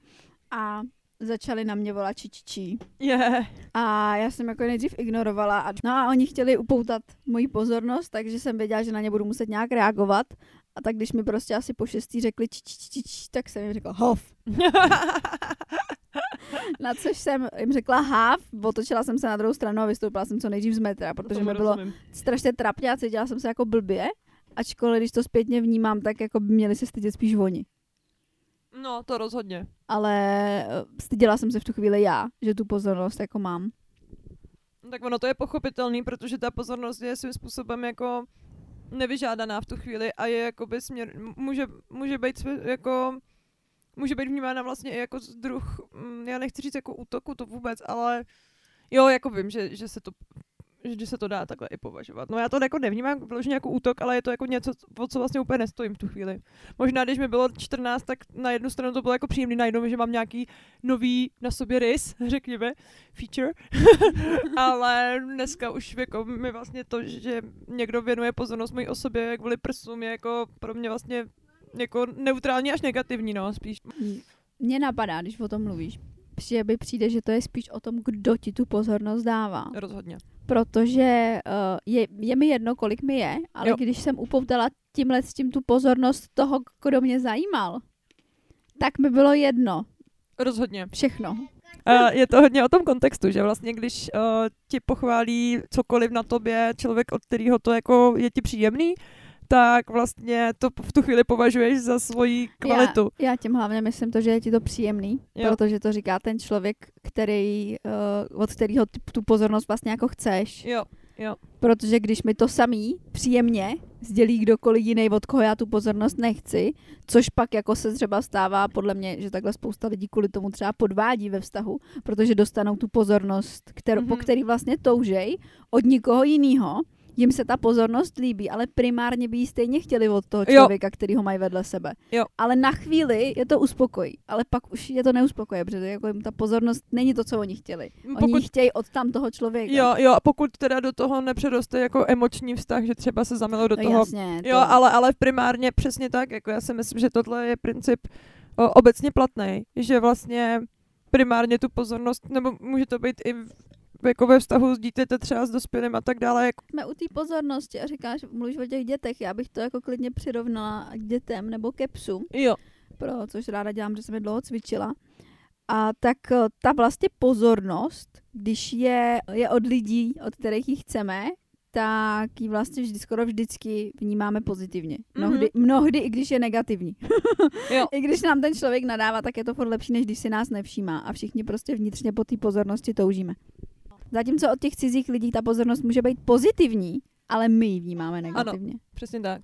a začali na mě volat čičičí.
je.
A já jsem jako nejdřív ignorovala. A, no a oni chtěli upoutat moji pozornost, takže jsem věděla, že na ně budu muset nějak reagovat. A tak když mi prostě asi po šestý řekli čičičič, tak jsem jim řekla hov. Na což jsem jim řekla háv, otočila jsem se na druhou stranu a vystoupila jsem co nejdřív z metra, protože mi bylo strašně trapně a cítila jsem se jako blbě. Ačkoliv, když to zpětně vnímám, tak jako by měli se stydět spíš oni.
No, to rozhodně.
Ale eh, styděla jsem se v tu chvíli já, že tu pozornost jako mám.
No, Tak ono to je pochopitelný, protože ta pozornost je svým způsobem jako nevyžádaná v tu chvíli a je jakoby směr, může, může být jako může být vnímána vlastně i jako druh, mm, já nechci říct jako útoku, to vůbec, ale jo, jako vím, že, že se to že se to dá takhle i považovat. No já to jako nevnímám vyloženě jako útok, ale je to jako něco, o co vlastně úplně nestojím v tu chvíli. Možná, když mi bylo 14, tak na jednu stranu to bylo jako příjemný, najednou, že mám nějaký nový na sobě rys, řekněme, feature, ale dneska už jako mi vlastně to, že někdo věnuje pozornost mojí osobě kvůli prsům, je jako pro mě vlastně jako neutrální až negativní, no, spíš.
Mně napadá, když o tom mluvíš, že by přijde, že to je spíš o tom, kdo ti tu pozornost dává.
Rozhodně.
Protože uh, je, je mi jedno, kolik mi je, ale
Jo.
jo. když jsem upoutala tímhle s tím tu pozornost toho, kdo mě zajímal, tak mi bylo jedno.
Rozhodně.
Všechno.
Uh, je to hodně o tom kontextu, že vlastně když uh, ti pochválí cokoliv na tobě člověk, od kterého to jako je ti příjemný, tak vlastně to v tu chvíli považuješ za svoji kvalitu.
Já, já tím hlavně myslím to, že je ti to příjemný, jo. protože to říká ten člověk, který, uh, od kterého tu pozornost vlastně jako chceš.
Jo. Jo.
Protože když mi to samý příjemně sdělí kdokoliv jiný, od koho já tu pozornost nechci, což pak jako se třeba stává podle mě, že takhle spousta lidí kvůli tomu třeba podvádí ve vztahu, protože dostanou tu pozornost, kterou, mm-hmm. po který vlastně toužej od nikoho jiného jim se ta pozornost líbí, ale primárně by ji stejně chtěli od toho člověka, jo. který ho mají vedle sebe.
Jo.
Ale na chvíli je to uspokojí, ale pak už je to neuspokojí, protože jako jim ta pozornost není to, co oni chtěli. Pokud... Oni chtějí od tam toho člověka.
Jo, jo, a pokud teda do toho nepředoste jako emoční vztah, že třeba se zamilují do
no,
toho.
Jasně,
to... Jo, ale, ale primárně přesně tak, jako já si myslím, že tohle je princip o, obecně platný, že vlastně primárně tu pozornost, nebo může to být i jako ve vztahu s dítěte třeba s dospělým a tak dále. Jako...
Jsme u té pozornosti a říkáš, mluvíš o těch dětech, já bych to jako klidně přirovnala k dětem nebo ke psům.
Jo.
Pro, což ráda dělám, že jsem je dlouho cvičila. A tak eh, ta vlastně pozornost, když je, je od lidí, od kterých ji chceme, tak ji vlastně vždy, skoro vždycky vnímáme pozitivně. Mnohdy, mm-hmm. mnohdy i když je negativní.
jo.
I když nám ten člověk nadává, tak je to furt lepší, než když si nás nevšímá. A všichni prostě vnitřně po té pozornosti toužíme. Zatímco od těch cizích lidí ta pozornost může být pozitivní, ale my ji vnímáme negativně.
Ano, přesně tak.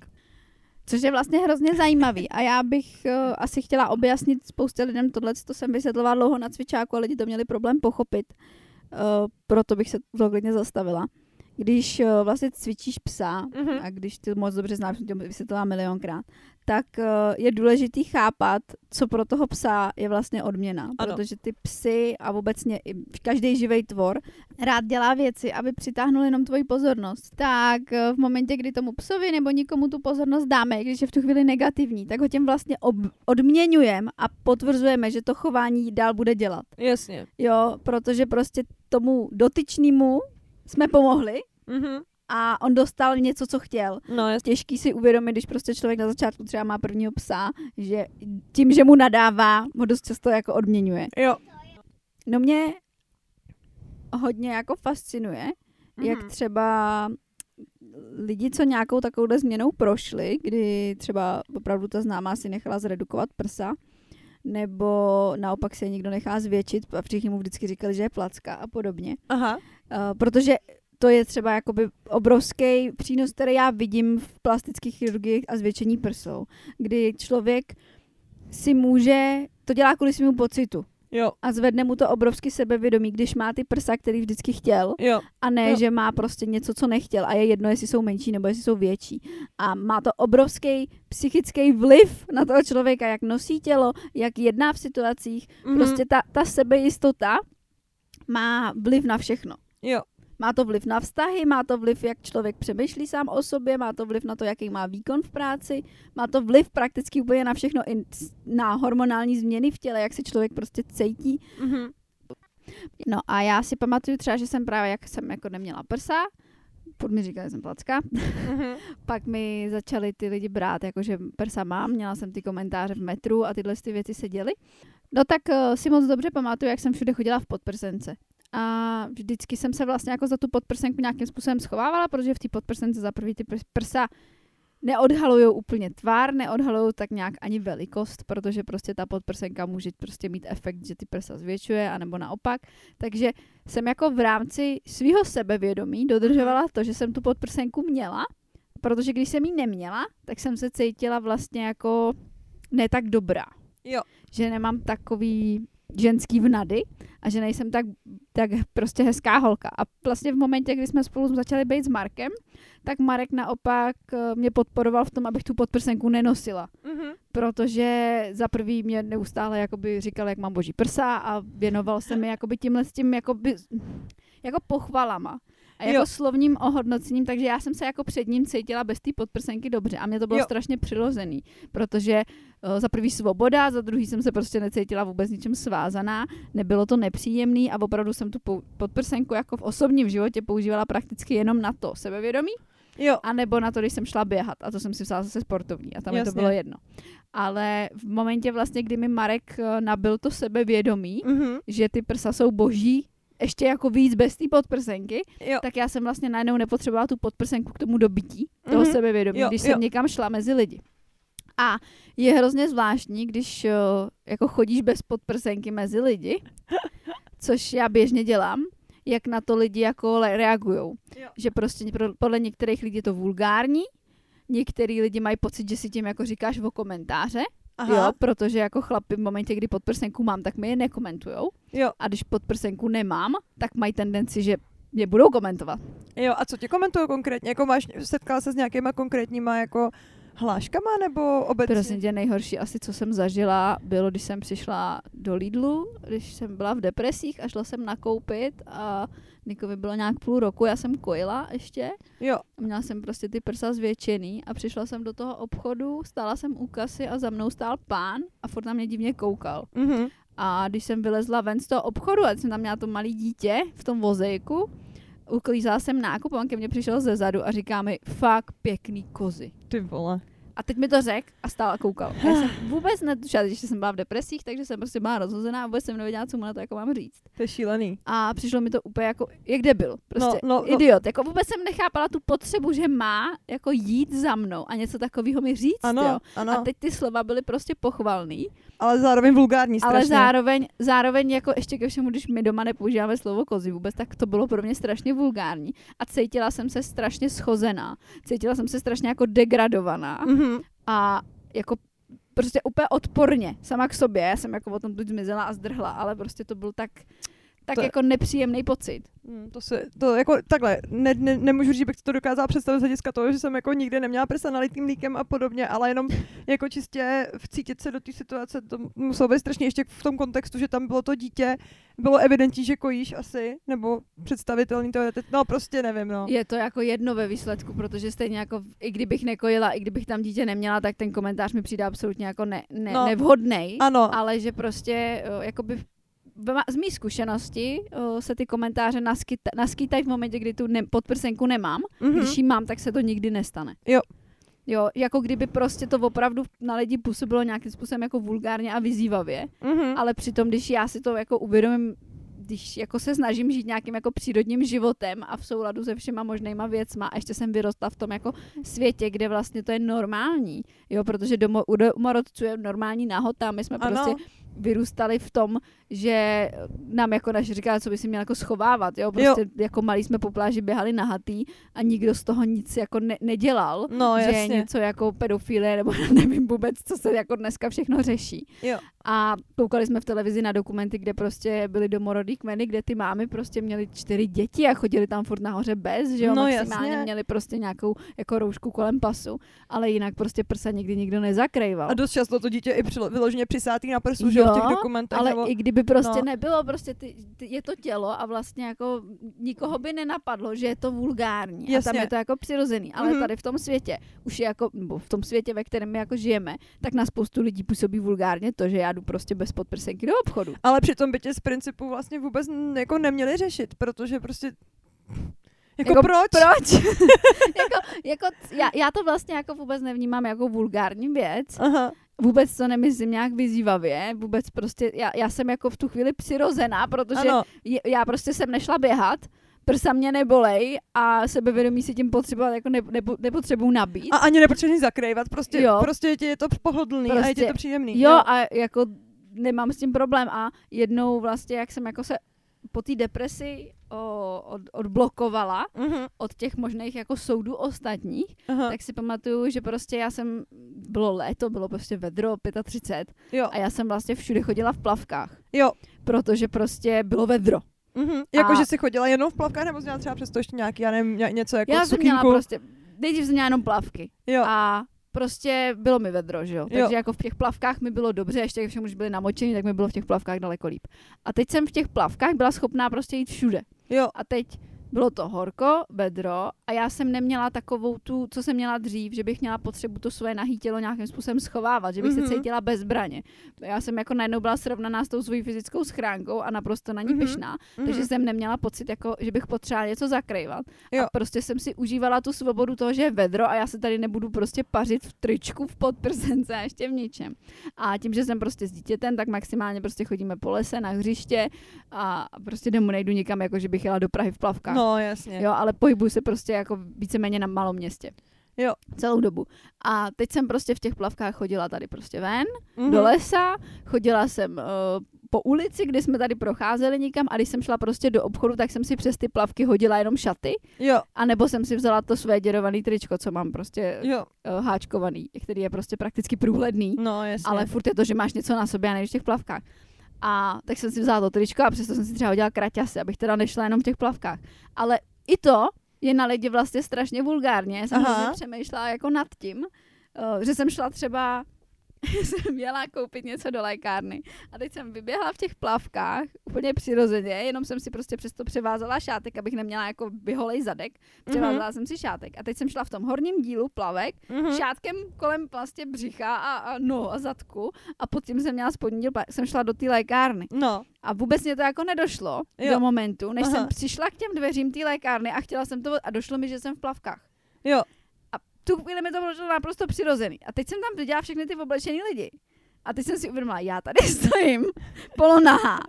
Což je vlastně hrozně zajímavý. A já bych uh, asi chtěla objasnit spoustě lidem tohle, co jsem vysvětlovala dlouho na cvičáku a lidi to měli problém pochopit. Uh, proto bych se to klidně zastavila. Když uh, vlastně cvičíš psa mm-hmm. a když ty moc dobře znáš, to vysvětlila milionkrát, tak uh, je důležitý chápat, co pro toho psa je vlastně odměna. Ano. Protože ty psy a obecně i každý živý tvor rád dělá věci, aby přitáhnul jenom tvoji pozornost. Tak uh, v momentě, kdy tomu psovi nebo nikomu tu pozornost dáme, když je v tu chvíli negativní, tak ho tím vlastně ob- odměňujeme a potvrzujeme, že to chování dál bude dělat.
Jasně.
Jo, protože prostě tomu dotyčnému jsme pomohli,
mm-hmm
a on dostal něco, co chtěl.
No, je
Těžký si uvědomit, když prostě člověk na začátku třeba má prvního psa, že tím, že mu nadává, ho dost často jako odměňuje.
Jo.
No mě hodně jako fascinuje, mm-hmm. jak třeba lidi, co nějakou takovouhle změnou prošli, kdy třeba opravdu ta známá si nechala zredukovat prsa, nebo naopak se někdo nechá zvětšit a všichni mu vždycky říkali, že je placka a podobně.
Aha.
Uh, protože to je třeba jakoby obrovský přínos, který já vidím v plastických chirurgiích a zvětšení prsou, kdy člověk si může, to dělá kvůli svému pocitu.
Jo.
A zvedne mu to obrovský sebevědomí, když má ty prsa, který vždycky chtěl.
Jo.
A ne,
jo.
že má prostě něco, co nechtěl a je jedno, jestli jsou menší nebo jestli jsou větší. A má to obrovský psychický vliv na toho člověka, jak nosí tělo, jak jedná v situacích. Mm-hmm. Prostě ta, ta sebejistota má vliv na všechno.
Jo.
Má to vliv na vztahy, má to vliv, jak člověk přemýšlí sám o sobě, má to vliv na to, jaký má výkon v práci, má to vliv prakticky úplně na všechno, i na hormonální změny v těle, jak se člověk prostě cítí.
Mm-hmm.
No a já si pamatuju třeba, že jsem právě, jak jsem jako neměla prsa, pod mi říkali, že jsem placka. Mm-hmm. Pak mi začaly ty lidi brát, jakože prsa mám, měla jsem ty komentáře v metru a tyhle ty věci se děly. No tak uh, si moc dobře pamatuju, jak jsem všude chodila v podprsence a vždycky jsem se vlastně jako za tu podprsenku nějakým způsobem schovávala, protože v té podprsence za prvý ty prsa neodhalují úplně tvár, neodhalují tak nějak ani velikost, protože prostě ta podprsenka může prostě mít efekt, že ty prsa zvětšuje, anebo naopak. Takže jsem jako v rámci svého sebevědomí dodržovala to, že jsem tu podprsenku měla, protože když jsem ji neměla, tak jsem se cítila vlastně jako ne tak dobrá.
Jo.
Že nemám takový ženský vnady a že nejsem tak, tak prostě hezká holka. A vlastně v momentě, kdy jsme spolu začali být s Markem, tak Marek naopak eh, mě podporoval v tom, abych tu podprsenku nenosila.
Mm-hmm.
Protože za prvý mě neustále jakoby říkal, jak mám boží prsa a věnoval se mi jakoby tímhle s tím jakoby, jako pochvalama a jako jo. slovním ohodnocením, takže já jsem se jako před ním cítila bez té podprsenky dobře a mě to bylo jo. strašně přirozený, protože uh, za prvý svoboda, za druhý jsem se prostě necítila vůbec ničem svázaná, nebylo to nepříjemný a opravdu jsem tu podprsenku jako v osobním životě používala prakticky jenom na to sebevědomí.
Jo.
A nebo na to, když jsem šla běhat a to jsem si vzala zase sportovní a tam mi to
Jasně.
bylo jedno. Ale v momentě vlastně, kdy mi Marek eh, nabil to sebevědomí,
Mhm.
že ty prsa jsou boží, ještě jako víc bez té podprsenky,
Jo.
tak já jsem vlastně najednou nepotřebovala tu podprsenku k tomu dobytí toho
Mhm.
sebevědomí,
Jo,
když
jo.
jsem někam šla mezi lidi. A je hrozně zvláštní, když uh, jako chodíš bez podprsenky mezi lidi, což já běžně dělám, jak na to lidi jako.
Jo.
Že prostě pro, podle některých lidí je to vulgární, některý lidi mají pocit, že si tím jako říkáš o komentáře,
Aha.
jo, protože jako chlapi v momentě, kdy podprsenku mám, tak mi je nekomentujou.
Jo.
A když podprsenku nemám, tak mají tendenci, že mě budou komentovat.
jo, a co tě komentují konkrétně? Jako máš, setkala se s nějakýma konkrétníma jako hláškama nebo obecně?
Prosím tě, nejhorší asi, co jsem zažila, bylo, když jsem přišla do Lidlu, když jsem byla v depresích a šla jsem nakoupit a Nikovi bylo nějak půl roku, já jsem kojila ještě
Jo.
a měla jsem prostě ty prsa zvětšený a přišla jsem do toho obchodu, stála jsem u kasy a za mnou stál pán a furt na mě divně koukal.
Mhm.
A když jsem vylezla ven z toho obchodu a jsem tam měla to malé dítě v tom vozejku, uklízela jsem nákup a on ke mně přišel ze zadu a říká mi, fakt pěkný kozy.
Ty vole.
A teď mi to řekl a stál a koukal. Já jsem vůbec netušila, že jsem byla v depresích, takže jsem prostě byla rozhozená a vůbec jsem nevěděla, co mu na to jako mám říct.
To je šílený.
A přišlo mi to úplně jako, jak debil. Prostě
No, no, no.
idiot. Jako vůbec jsem nechápala tu potřebu, že má jako jít za mnou a něco takového mi říct.
Ano,
jo.
ano.
A teď ty slova byly prostě pochvalný,
Ale zároveň vulgární strašně.
ale zároveň, zároveň jako ještě ke všemu, když my doma nepoužíváme slovo kozy vůbec, tak to bylo pro mě strašně vulgární. A cítila jsem se strašně schozená. Cítila jsem se strašně jako degradovaná
Mhm.
a jako prostě úplně odporně sama k sobě. Já jsem jako o tom tu zmizela a zdrhla, ale prostě to byl tak, tak
To-
jako nepříjemný pocit.
Mm, To se, to jako takhle, ne, ne, nemůžu říct, že bych to dokázala představit z hlediska toho, že jsem jako nikdy neměla prsa nalitým mlíkem a podobně, ale jenom jako čistě vcítit se do té situace, to muselo být strašně ještě v tom kontextu, že tam bylo to dítě, bylo evidentní, že kojíš asi, nebo představitelný to no prostě nevím, no.
Je to jako jedno ve výsledku, protože stejně jako i kdybych nekojila, i kdybych tam dítě neměla, tak ten komentář mi přijde absolutně jako ne, ne,
No.
nevhodnej.
Ano,
ale že prostě jakoby v- v ma- z mý zkušenosti uh, se ty komentáře naskyta, naskýtají v momentě, kdy tu ne, podprsenku nemám.
mhm.
Když ji mám, tak se to nikdy nestane.
Jo.
Jo, jako kdyby prostě to opravdu na lidi působilo nějakým způsobem jako vulgárně a vyzývavě,
Mhm.
ale přitom, když já si to jako uvědomím, když jako se snažím žít nějakým jako přírodním životem a v souladu se všema možnýma věcma a ještě jsem vyrostla v tom jako světě, kde vlastně to je normální, jo, protože domo, u domorodců je normální nahota, my jsme
Ano.
prostě vyrůstali v tom, že nám jako naše říká, co by si měl jako schovávat, jo, prostě jako malí jsme po pláži běhali nahatý a nikdo z toho nic jako ne- nedělal,
No,
že
jasně.
něco jako pedofilie, nebo nevím vůbec, co se jako dneska všechno řeší.
Jo.
A koukali jsme v televizi na dokumenty, kde prostě byly domorodý kmeny, kde ty mámy prostě měly čtyři děti a chodili tam furt nahoře bez, že jo,
No,
maximálně
jasně.
měli prostě nějakou jako roušku kolem pasu, ale jinak prostě prsa nikdy nikdo nezakrýval.
A dost často to dítě i vyloženě přisátý na prsu, že jo, v těch
Jo,
dokumentech.
ale
nebo...
i kdyby prostě
no.
nebylo, prostě ty, ty, je to tělo a vlastně jako nikoho by nenapadlo, že je to vulgární. A
Jasně.
tam je to jako přirozený. Ale
Mhm.
tady v tom světě, už je jako, nebo v tom světě, ve kterém my jako žijeme, tak na spoustu lidí působí vulgárně to, že já jdu prostě bez podprsenky do obchodu.
Ale přitom by tě z principu vlastně vůbec jako neměli řešit, protože prostě... Jako,
Jako
proč?
Proč? jako, jako, já, já to vlastně jako vůbec nevnímám jako vulgární věc.
Aha.
Vůbec to nemyslím nějak vyzývavě. Vůbec prostě, já, já jsem jako v tu chvíli přirozená, protože
Ano,
je, já prostě jsem nešla běhat, prsa mě nebolej a sebevědomí si tím potřebovat jako ne, nepo, nepotřebuju nabít.
a ani nepotřebuješ zakrývat, prostě,
Jo.
prostě ti je to pohodlný a je ti
Prostě-
to příjemný.
jo, a jako nemám s tím problém a jednou vlastně, jak jsem jako se po té depresi o, od, odblokovala
Mhm,
od těch možných jako soudů ostatních,
aha,
tak si pamatuju, že prostě já jsem, bylo léto, bylo prostě vedro, 35
jo,
a já jsem vlastně všude chodila v plavkách,
jo.
protože prostě bylo vedro.
Mhm. Jako,
A-
že jsi chodila jenom v plavkách, nebo jsi měla třeba přesto ještě nějaký, já nevím, ně- něco jako
já jsem měla prostě, nejdřív jsem měla jenom plavky.
Jo,
A prostě bylo mi vedro, že jo.
Jo.
Takže jako v těch plavkách mi bylo dobře, ještě všem už byly namočení, tak mi bylo v těch plavkách daleko líp. A teď jsem v těch plavkách byla schopná prostě jít všude.
jo,
A teď Bylo to horko, bedro a já jsem neměla takovou tu, co jsem měla dřív, že bych měla potřebu to svoje nahý tělo nějakým způsobem schovávat, že bych mm-hmm. se
Mhm.
cítila bez zbraně. Já jsem jako najednou byla srovnaná s tou svojí fyzickou schránkou a naprosto na ní
Mhm.
mm-hmm. pyšná, mm-hmm. takže jsem neměla pocit, jako, že bych potřebovala něco zakrývat.
Jo.
A prostě jsem si užívala tu svobodu toho, že je vedro a já se tady nebudu prostě pařit v tričku, v podprsence a ještě v ničem. A tím, že jsem prostě s dítětem, tak maximálně prostě chodíme po lese, na hřiště a prostě domů nejdu nikam, jako že bych jela do Prahy v plavkách.
No, jasně.
Jo, ale pohybuju se prostě jako víceméně na malom městě.
Jo.
Celou dobu. A teď jsem prostě v těch plavkách chodila tady prostě ven,
Mhm.
do lesa, chodila jsem uh, po ulici, kde jsme tady procházeli nikam a když jsem šla prostě do obchodu, tak jsem si přes ty plavky hodila jenom šaty,
Jo,
a nebo jsem si vzala to své děrované tričko, co mám prostě
jo,
uh, háčkovaný, který je prostě prakticky průhledný,
no, jasně.
ale furt je to, že máš něco na sobě a nevíš v těch plavkách. A tak jsem si vzala to tričko a přesto jsem si třeba hodila kraťasy, abych teda nešla jenom v těch plavkách. Ale i to je na lidi vlastně strašně vulgárně. Já jsem přemýšlela jako nad tím, uh, že jsem šla třeba jsem měla koupit něco do lékárny. A teď jsem vyběhla v těch plavkách, úplně přirozeně, jenom jsem si prostě přesto převázala šátek, abych neměla jako vyholej zadek. Převázala mm-hmm. jsem si šátek. A teď jsem šla v tom horním dílu plavek,
Mhm.
mm-hmm. šátkem kolem vlastně břicha a, a no a zadku a pod tím jsem měla spodní díl, jsem šla do té lékárny.
No,
A vůbec mě to jako nedošlo
Jo.
do momentu, než
Aha.
jsem přišla k těm dveřím té lékárny a chtěla jsem to a došlo mi, že jsem v plavkách.
jo,
tu chvíli mi to bylo naprosto přirozený. A teď jsem tam viděla všechny ty oblečený lidi. A teď jsem si uvědomila, já tady stojím polonahá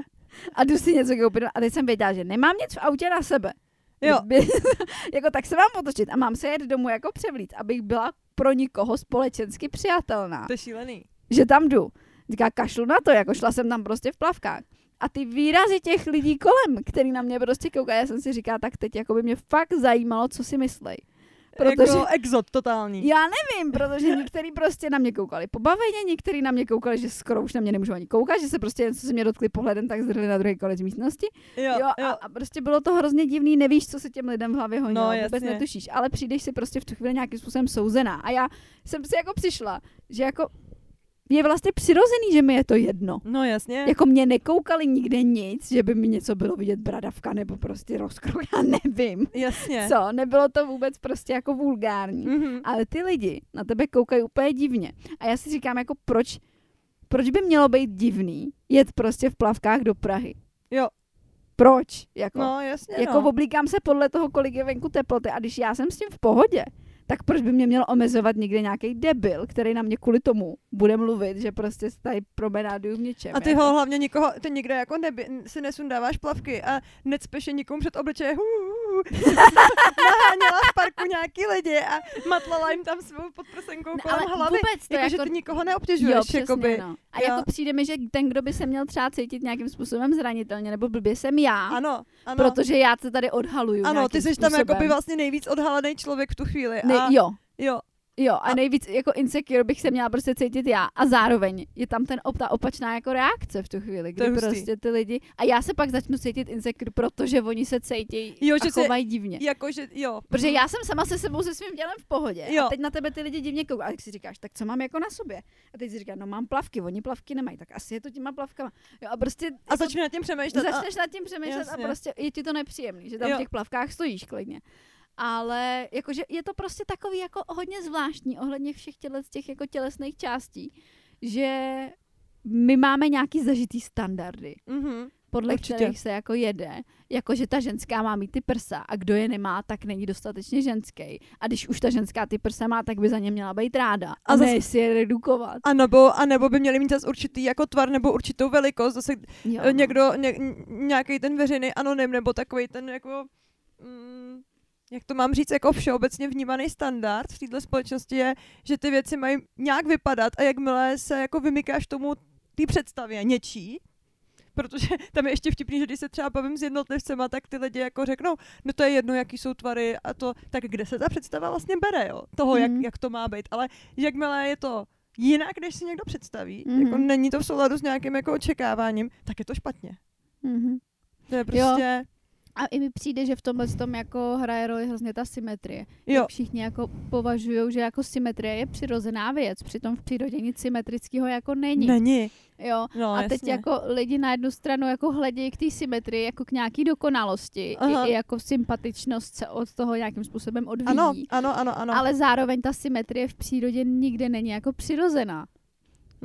a jdu si něco koupit. A teď jsem věděla, že nemám nic v autě na sebe.
jo.
Jako tak se mám otočit a mám se jet domů jako převlít, abych byla pro nikoho společensky přijatelná.
To je šílený.
Že tam jdu. Říká, kašlu na to, jako šla jsem tam prostě v plavkách. A ty výrazy těch lidí kolem, který na mě prostě koukají, já jsem si říkala, tak teď jako by mě fakt zajímalo, co si myslej. Protože
Jako exot totální.
já nevím, protože někteří prostě na mě koukali pobaveně, někteří na mě koukali, že skoro už na mě nemůžu ani koukat, že se prostě jen co se mě dotkli pohledem, tak zdrhli na druhý konec místnosti.
Jo,
Jo, a, a prostě bylo to hrozně divný, nevíš, co se těm lidem v hlavě honilo,
No,
vůbec netušíš, ale přijdeš si prostě v tu chvíli nějakým způsobem souzená. A já jsem si jako přišla, že jako je vlastně přirozený, že mi je to jedno.
No jasně.
Jako mě nekoukali nikde nic, že by mi něco bylo vidět bradavka nebo prostě rozkroj, já nevím.
Jasně.
Co, nebylo to vůbec prostě jako vulgární.
Mhm.
Ale ty lidi na tebe koukají úplně divně. A já si říkám, jako proč, proč by mělo být divný jet prostě v plavkách do Prahy?
Jo.
Proč? Jako,
No jasně,
jako
no.
oblíkám se podle toho, kolik je venku teploty a když já jsem s tím v pohodě, tak proč by mě měl omezovat někde nějaký debil, který na mě kvůli tomu bude mluvit, že prostě tady promenáduju v něčem.
A ty
jako.
ho hlavně nikoho, ty nikde jako neby, si nesundáváš plavky a necpeš je nikomu před obličeje. Hu, hu, Naháněla v parku nějaký lidi a matlala jim tam svou podprsenkou
Ne,
kolem
ale
hlavy.
vůbec to
Jako, že
jako-
ty nikoho
Jo,
neobtěžuješ,
přesně,
jakoby.
no. A
jo.
jako přijde mi, že ten, kdo by se měl třeba cítit nějakým způsobem zranitelně nebo blbě, jsem já,
Ano, ano.
protože já se tady odhaluju
ano, ty jsi tam
způsobem.
jakoby vlastně nejvíc odhalený člověk v tu chvíli.
Ne,
a,
jo,
jo.
Jo, a,
A-
nejvíc jako insecure bych se měla prostě cítit já. A zároveň je tam ten op, ta opačná jako reakce v tu chvíli, kdy prostě ty lidi... A já se pak začnu cítit insecure, protože oni se cítí
Jo,
a
že se-
chovají divně.
Jakože, jo.
Protože já jsem sama se sebou se svým tělem v pohodě.
Jo.
A teď na tebe ty lidi divně koukají. A tak si říkáš, tak co mám jako na sobě? A teď si říkáš, no mám plavky, oni plavky nemají, tak asi je to těma plavkama. Jo, a prostě
A začne nad tím přemýšlet. a-
začneš nad tím přemýšlet
Jasně.
a prostě je ti to nepříjemný, že tam
Jo.
v těch plavkách stojíš klidně. Ale jakože je to prostě takový jako hodně zvláštní ohledně všech těle, těch jako tělesných částí, že my máme nějaký zažitý standardy,
Mhm.
podle
Určitě.
kterých se jako jede, jako že ta ženská má mít ty prsa a kdo je nemá, tak není dostatečně ženský. A když už ta ženská ty prsa má, tak by za ně měla být ráda. A,
A
a
zas-
ne si je redukovat.
A nebo, a nebo by měli mít zase určitý jako tvar nebo určitou velikost, zase
Jo,
no. někdo, ně, nějaký ten veřejný anonym, nebo takový ten jako, mm, jak to mám říct, jako všeobecně vnímaný standard v této společnosti je, že ty věci mají nějak vypadat a jakmile se jako vymykáš tomu té představě něčí, protože tam je ještě vtipný, že když se třeba bavím s jednotlivcema, tak ty lidi jako řeknou, no to je jedno, jaký jsou tvary a to, tak kde se ta představa vlastně bere, jo, toho, jak,
Mhm.
jak to má být, ale jakmile je to jinak, než si někdo představí,
Mhm.
jako není to v souladu s nějakým jako očekáváním, tak je to špatně.
Mhm.
To je prostě,
A i mi přijde, že v tomhle tom jako hraje roli hrozně ta symetrie.
Jo.
Jak všichni jako považují, že jako symetrie je přirozená věc, přitom v přírodě nic symetrického jako není.
Není.
Jo.
No,
a teď
jasně.
jako lidi na jednu stranu jako hledějí k té symetrii jako k nějaký dokonalosti.
Aha.
I, I jako sympatičnost se od toho nějakým způsobem odvíjí.
Ano, ano, ano, ano.
Ale zároveň ta symetrie v přírodě nikde není jako přirozená.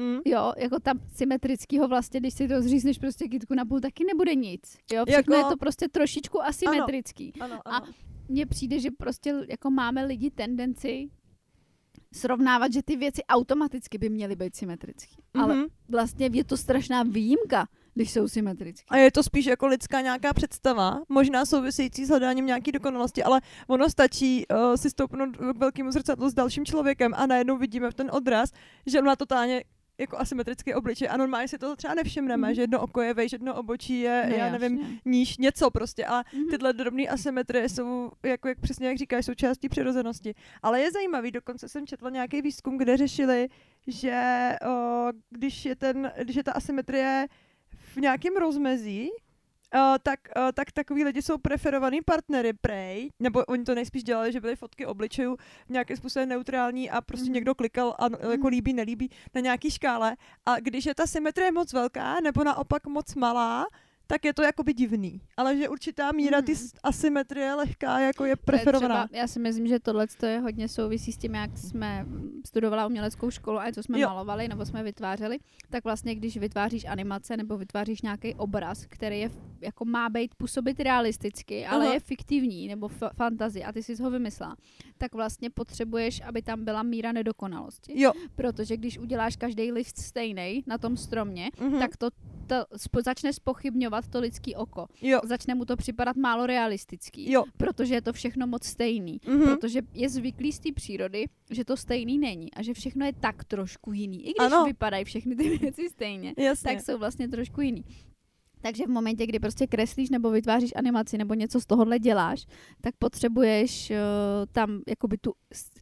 Hm.
Jo, jako tam symetrického vlastně, když si to zřízneš prostě kytku na půl, taky nebude nic. Jo, všechno
Jako-
je to prostě trošičku asymetrický.
Ano,
A
ano.
Mně přijde, že prostě jako máme lidi tendenci srovnávat, že ty věci automaticky by měly být symetrické. Ale
Mhm.
vlastně je to strašná výjimka, když jsou symetrické.
A je to spíš jako lidská nějaká představa, možná související s hledáním nějaký dokonalosti, ale ono stačí uh, si stoupnout k velkému zrcadlu s dalším člověkem a najednou vidíme v ten odraz, že má totálně jako asymetrický obličej a normálně si to třeba nevšimneme,
Mhm.
že jedno oko je vejš, jedno obočí je,
No,
já nevím,
jasně.
níž, něco prostě. A
Mhm.
tyhle drobné asymetrie jsou, jako jak přesně jak říkáš, součástí přirozenosti. Ale je zajímavý, dokonce jsem četla nějaký výzkum, kde řešili, že o, když, je ten, když je ta asymetrie v nějakém rozmezí, Uh, tak, uh, tak takový lidi jsou preferovaný partnery prej, nebo oni to nejspíš dělali, že byly fotky obličejů nějakým způsobem neutrální a prostě
Mhm.
někdo klikal a mm jako
Mhm.
líbí, nelíbí na nějaký škále a když je ta symetrie moc velká nebo naopak moc malá, tak je to jakoby divný. Ale že určitá míra ty s- asymetrie lehká jako je preferovaná.
Třeba, já si myslím, že tohle je hodně souvisí s tím, jak jsme studovala uměleckou školu a co jsme
Jo.
malovali nebo jsme vytvářeli, tak vlastně když vytváříš animace nebo vytváříš nějaký obraz, který je jako má být působit realisticky, ale
Aha.
je fiktivní nebo f- fantazie a ty jsi ho vymyslela, tak vlastně potřebuješ, aby tam byla míra nedokonalosti.
Jo.
Protože když uděláš každý list stejný na tom stromě,
Mhm.
tak to, to spo, začne spochybňovat to lidský oko.
jo.
Začne mu to připadat málo realistický
Jo.
protože je to všechno moc stejný.
Mhm.
Protože je zvyklý z té přírody, že to stejný není a že všechno je tak trošku jiný. I když
Ano.
vypadají všechny ty věci stejně,
Jasně.
tak jsou vlastně trošku jiný. Takže v momentě, kdy prostě kreslíš nebo vytváříš animaci nebo něco z tohohle děláš, tak potřebuješ uh, tam jakoby tu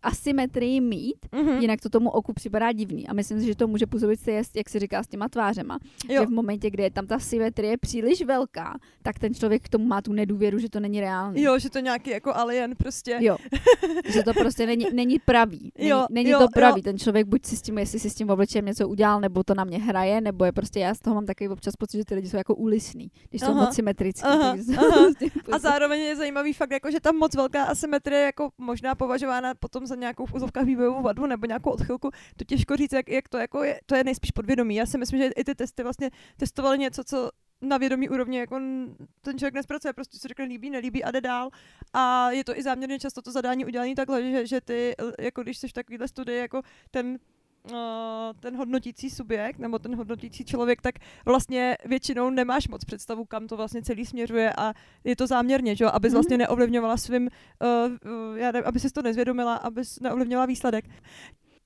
asymetrii mít,
Mhm.
jinak to tomu oku připadá divný. A myslím si, že to může působit stejně, jak si říká, s těma tvářema.
Jo.
Že v momentě, kdy je tam ta symetrie příliš velká, tak ten člověk k tomu má tu nedůvěru, že to není reálný.
Jo, že to nějaký jako alien prostě.
Jo. že to prostě není, není pravý. Není,
Jo,
není
jo,
to pravý.
jo.
Ten člověk buď si s tím, jestli si s tím obličejem něco udělal, nebo to na mě hraje, nebo je prostě, já z toho mám takový občas pocit, že ty lidi jsou jako ulisný, když jsou
Aha,
moc symetrický.
aha,
jsou
aha. A zároveň je zajímavý fakt, jako, že tam moc velká asymetrie je jako možná považována potom za nějakou v úzovkách vývojovou vadu nebo nějakou odchylku. To těžko říct, jak, jak to jako je, to je nejspíš podvědomí. Já si myslím, že i ty testy vlastně testovaly něco, co na vědomí úrovni jako ten člověk nespracuje, prostě si řekne líbí, nelíbí a jde dál. A je to i záměrně často to zadání udělané takhle, že, že ty, jako když jsi v takovéhle studii, jako ten ten hodnotící subjekt nebo ten hodnotící člověk, tak vlastně většinou nemáš moc představu, kam to vlastně celý směřuje a je to záměrně, že jo, abys
Mhm.
vlastně neovlivňovala svým, uh, já nevím, aby si to nezvědomila, abys neovlivňovala výsledek.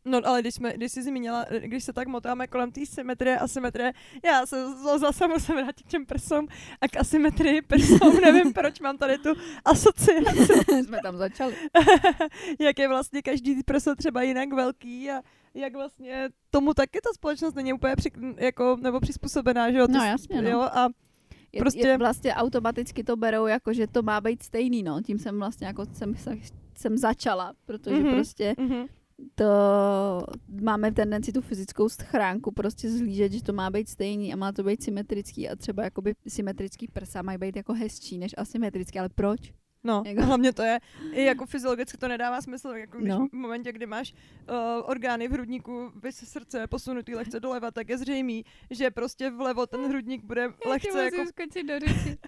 No ale když, jsme, když jsi zmínila, když se tak motáme kolem té symetrie a symetrie, já se zase musím vrátit k těm prsům a k asymetrii prsům, nevím proč mám tady tu asociaci,
jsme tam začali.
jak je vlastně každý prso třeba jinak velký a jak vlastně tomu taky ta společnost není úplně při, jako, nebo přizpůsobená, že jo?
No jasně, no.
Jo, a
Je,
Prostě-
je, vlastně automaticky to berou jako, že to má být stejný, no. Tím jsem vlastně jako jsem, jsem začala, protože
Mhm.
mm-hmm. prostě
mhm.
To máme tendenci tu fyzickou schránku prostě zhlížet, že to má být stejný a má to být symetrický a třeba jakoby symetrický prsa mají být jako hezčí než asymetrický, ale proč?
No,
Jako-
hlavně to je, i jako fyziologicky to nedává smysl, jako když
No.
v momentě, kdy máš uh, orgány v hrudníku, vys srdce posunutý lehce doleva, tak je zřejmý, že prostě vlevo ten hrudník bude lehce jako...
skočit do.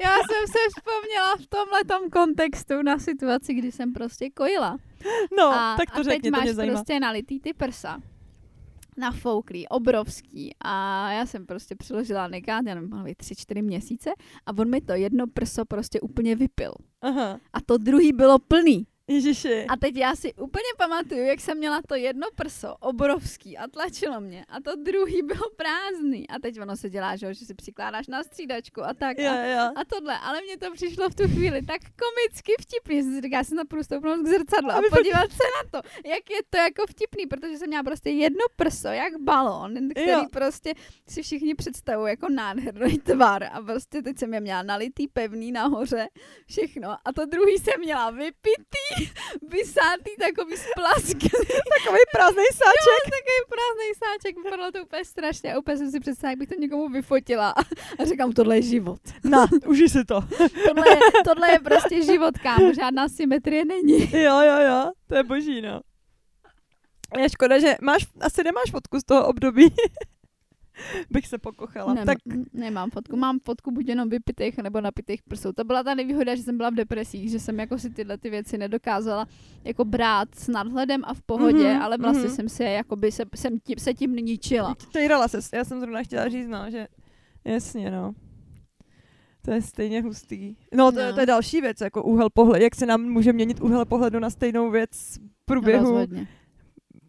Já jsem se vzpomněla v tomhle kontextu na situaci, kdy jsem prostě kojila.
No,
a,
tak to
a
řekni,
teď
to
máš
mě zajímá.
prostě nalitý ty prsa nafouklý, obrovský a já jsem prostě přiložila nekát, já nevím, tři, čtyři měsíce a on mi to jedno prso prostě úplně vypil.
Aha,
A to druhý bylo plný.
Ježiši.
A teď já si úplně pamatuju, jak jsem měla to jedno prso, obrovský, a tlačilo mě. A to druhý bylo prázdný. A teď ono se dělá, že, že si přikládáš na střídačku a tak.
Jo,
A,
jo.
a tohle, ale mně to přišlo v tu chvíli tak komicky vtipný, že jsem si říkala, já jsem stoupnout k zrcadlu a podívat se na to, jak je to jako vtipný, protože jsem měla prostě jedno prso, jak balón, který
Jo.
prostě si všichni představují jako nádherný tvar a prostě teď jsem je měla nalitý, pevný nahoře, všechno. A to druhý jsem měla vypitý, vysátý, takový splasklý.
Takový prázdný sáček.
Jo, takový prázdný sáček, vypadalo to úplně strašně a úplně jsem si představila, jak bych to někomu vyfotila a říkám, tohle je život.
Na, užij si to.
Tohle je, tohle je prostě život, kámo, žádná symetrie není.
Jo, jo, jo, to je boží, no. Je škoda, že máš, asi nemáš fotku z toho období. Bych se pokochala.
Nem,
tak
Nemám fotku, mám fotku buď jenom vypitých nebo napitých prsou. To byla ta nevýhoda, že jsem byla v depresích, že jsem jako si tyhle ty věci nedokázala jako brát s nadhledem a v pohodě,
Mhm,
ale vlastně
mhm.
jsem se jakoby se, jsem tím, se tím ničila.
Tejrala se, já jsem zrovna chtěla říct, no, že jasně, no. To je stejně hustý. No, to,
No.
to je další věc, jako úhel pohledu. Jak se nám může měnit úhel pohledu na stejnou věc v průběhu,
Rozhodně.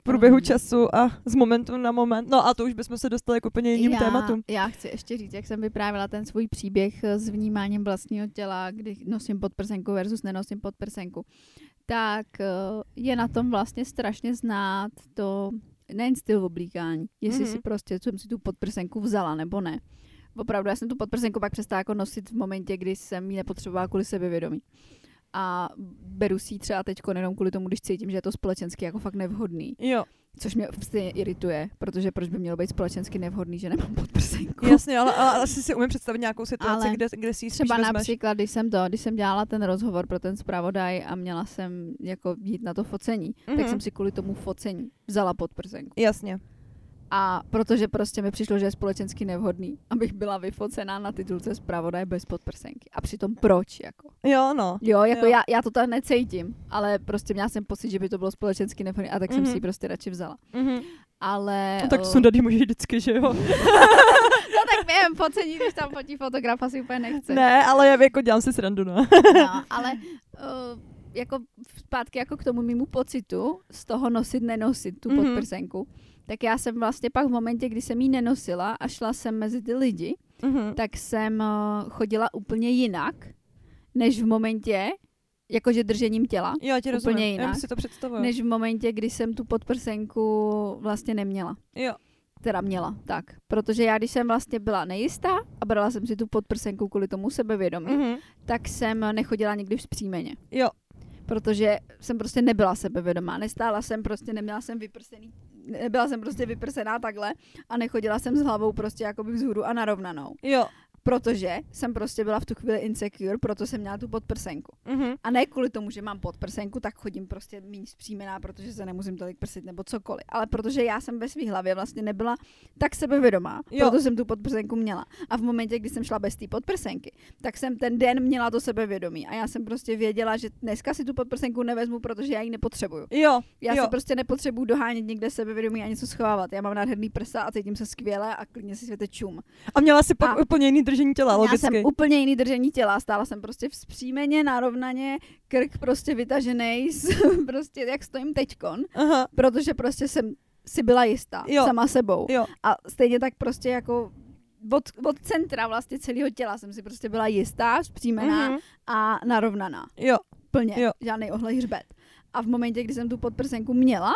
Průběhu
rozhodně.
času a z momentu na moment. No a to už bychom se dostali k úplně jiným
já,
tématům.
Já chci ještě říct, jak jsem vyprávěla ten svůj příběh eh, s vnímáním vlastního těla, kdy nosím podprsenku versus nenosím podprsenku. Tak eh, je na tom vlastně strašně znát to, nejen styl oblíkání, jestli
Mhm.
si prostě, co jsem si tu podprsenku vzala nebo ne. Opravdu, já jsem tu podprsenku pak přestala jako nosit v momentě, kdy jsem ji nepotřebovala kvůli sebevědomí. A beru si ji třeba teď jenom kvůli tomu, když cítím, že je to společensky jako fakt nevhodný.
Jo,
Což mě stejně irituje, protože proč by mělo být společensky nevhodný, že nemám podprsenku.
jasně, ale, ale asi si umím představit nějakou situaci,
Ale
kde, kde si
Třeba
vezmeš.
například, když jsem to, když jsem dělala ten rozhovor pro ten zpravodaj a měla jsem jako jít na to focení,
Mhm.
tak jsem si kvůli tomu focení vzala podprsenku.
Jasně.
A protože prostě mi přišlo, že je společensky nevhodný, abych byla vyfocená na titulce zpravodaj bez podprsenky. A přitom proč, jako?
Jo, no.
Jo, jako
Jo.
Já, já to tam necítím, ale prostě měla jsem pocit, že by to bylo společensky nevhodné a tak mm-hmm. jsem si ji
Mhm.
prostě radši vzala.
Mhm.
Ale...
No, tak
o,
sundat můžeš vždycky, že jo?
No tak během focení, když tam fotí fotograf, asi úplně nechce.
ne, ale já jako dělám si srandu, no.
No, ale uh, jako zpátky jako k tomu mýmu pocitu z toho nosit, nenosit tu
Mhm.
mm-hmm. podprsenku, tak já jsem vlastně pak v momentě, kdy jsem ji nenosila a šla jsem mezi ty lidi,
Mhm.
tak jsem uh, chodila úplně jinak, než v momentě, jakože držením těla,
Jo, já ti
úplně
rozumím.
jinak,
Já si to představuju.
než v momentě, kdy jsem tu podprsenku vlastně neměla.
Jo.
Teda měla, tak. Protože já, když jsem vlastně byla nejistá a brala jsem si tu podprsenku kvůli tomu sebevědomí,
Mhm.
tak jsem nechodila nikdy vzpřímeně.
Jo.
protože jsem prostě nebyla sebevědomá, nestála jsem prostě, neměla jsem vyprsený, nebyla jsem prostě vyprsená takhle a nechodila jsem s hlavou prostě jakoby vzhůru a narovnanou,
Jo.
Protože jsem prostě byla v tu chvíli insecure, proto jsem měla tu podprsenku.
Mhm.
A ne kvůli tomu, že mám podprsenku, tak chodím prostě méně zpřímená, protože se nemusím tolik prsit nebo cokoliv. Ale protože já jsem ve své hlavě vlastně nebyla tak sebevědomá,
Jo.
proto jsem tu podprsenku měla. A v momentě, kdy jsem šla bez té podprsenky, tak jsem ten den měla to sebevědomí. A já jsem prostě věděla, že dneska si tu podprsenku nevezmu, protože já ji nepotřebuju.
Jo.
Já
jo.
si prostě nepotřebuju dohánět někde sebevědomí a něco schovávat. Já mám nádherný prsa a cítím se skvěle a klidně si světe čum.
A měla si pak
A-
úplně jiný držení těla,
Já
logicky.
jsem úplně jiný držení těla, stála jsem prostě vzpřímeně, narovnaně, krk prostě vytažený, prostě jak stojím teďkon,
Aha.
protože prostě jsem si byla jistá
Jo.
sama sebou.
Jo.
A stejně tak prostě jako od, od centra vlastně celého těla jsem si prostě byla jistá, vzpřímená
Mhm.
a narovnaná.
Jo.
Plně.
Jo.
Žádný ohlej hřbet. A v momentě, kdy jsem tu podprsenku měla,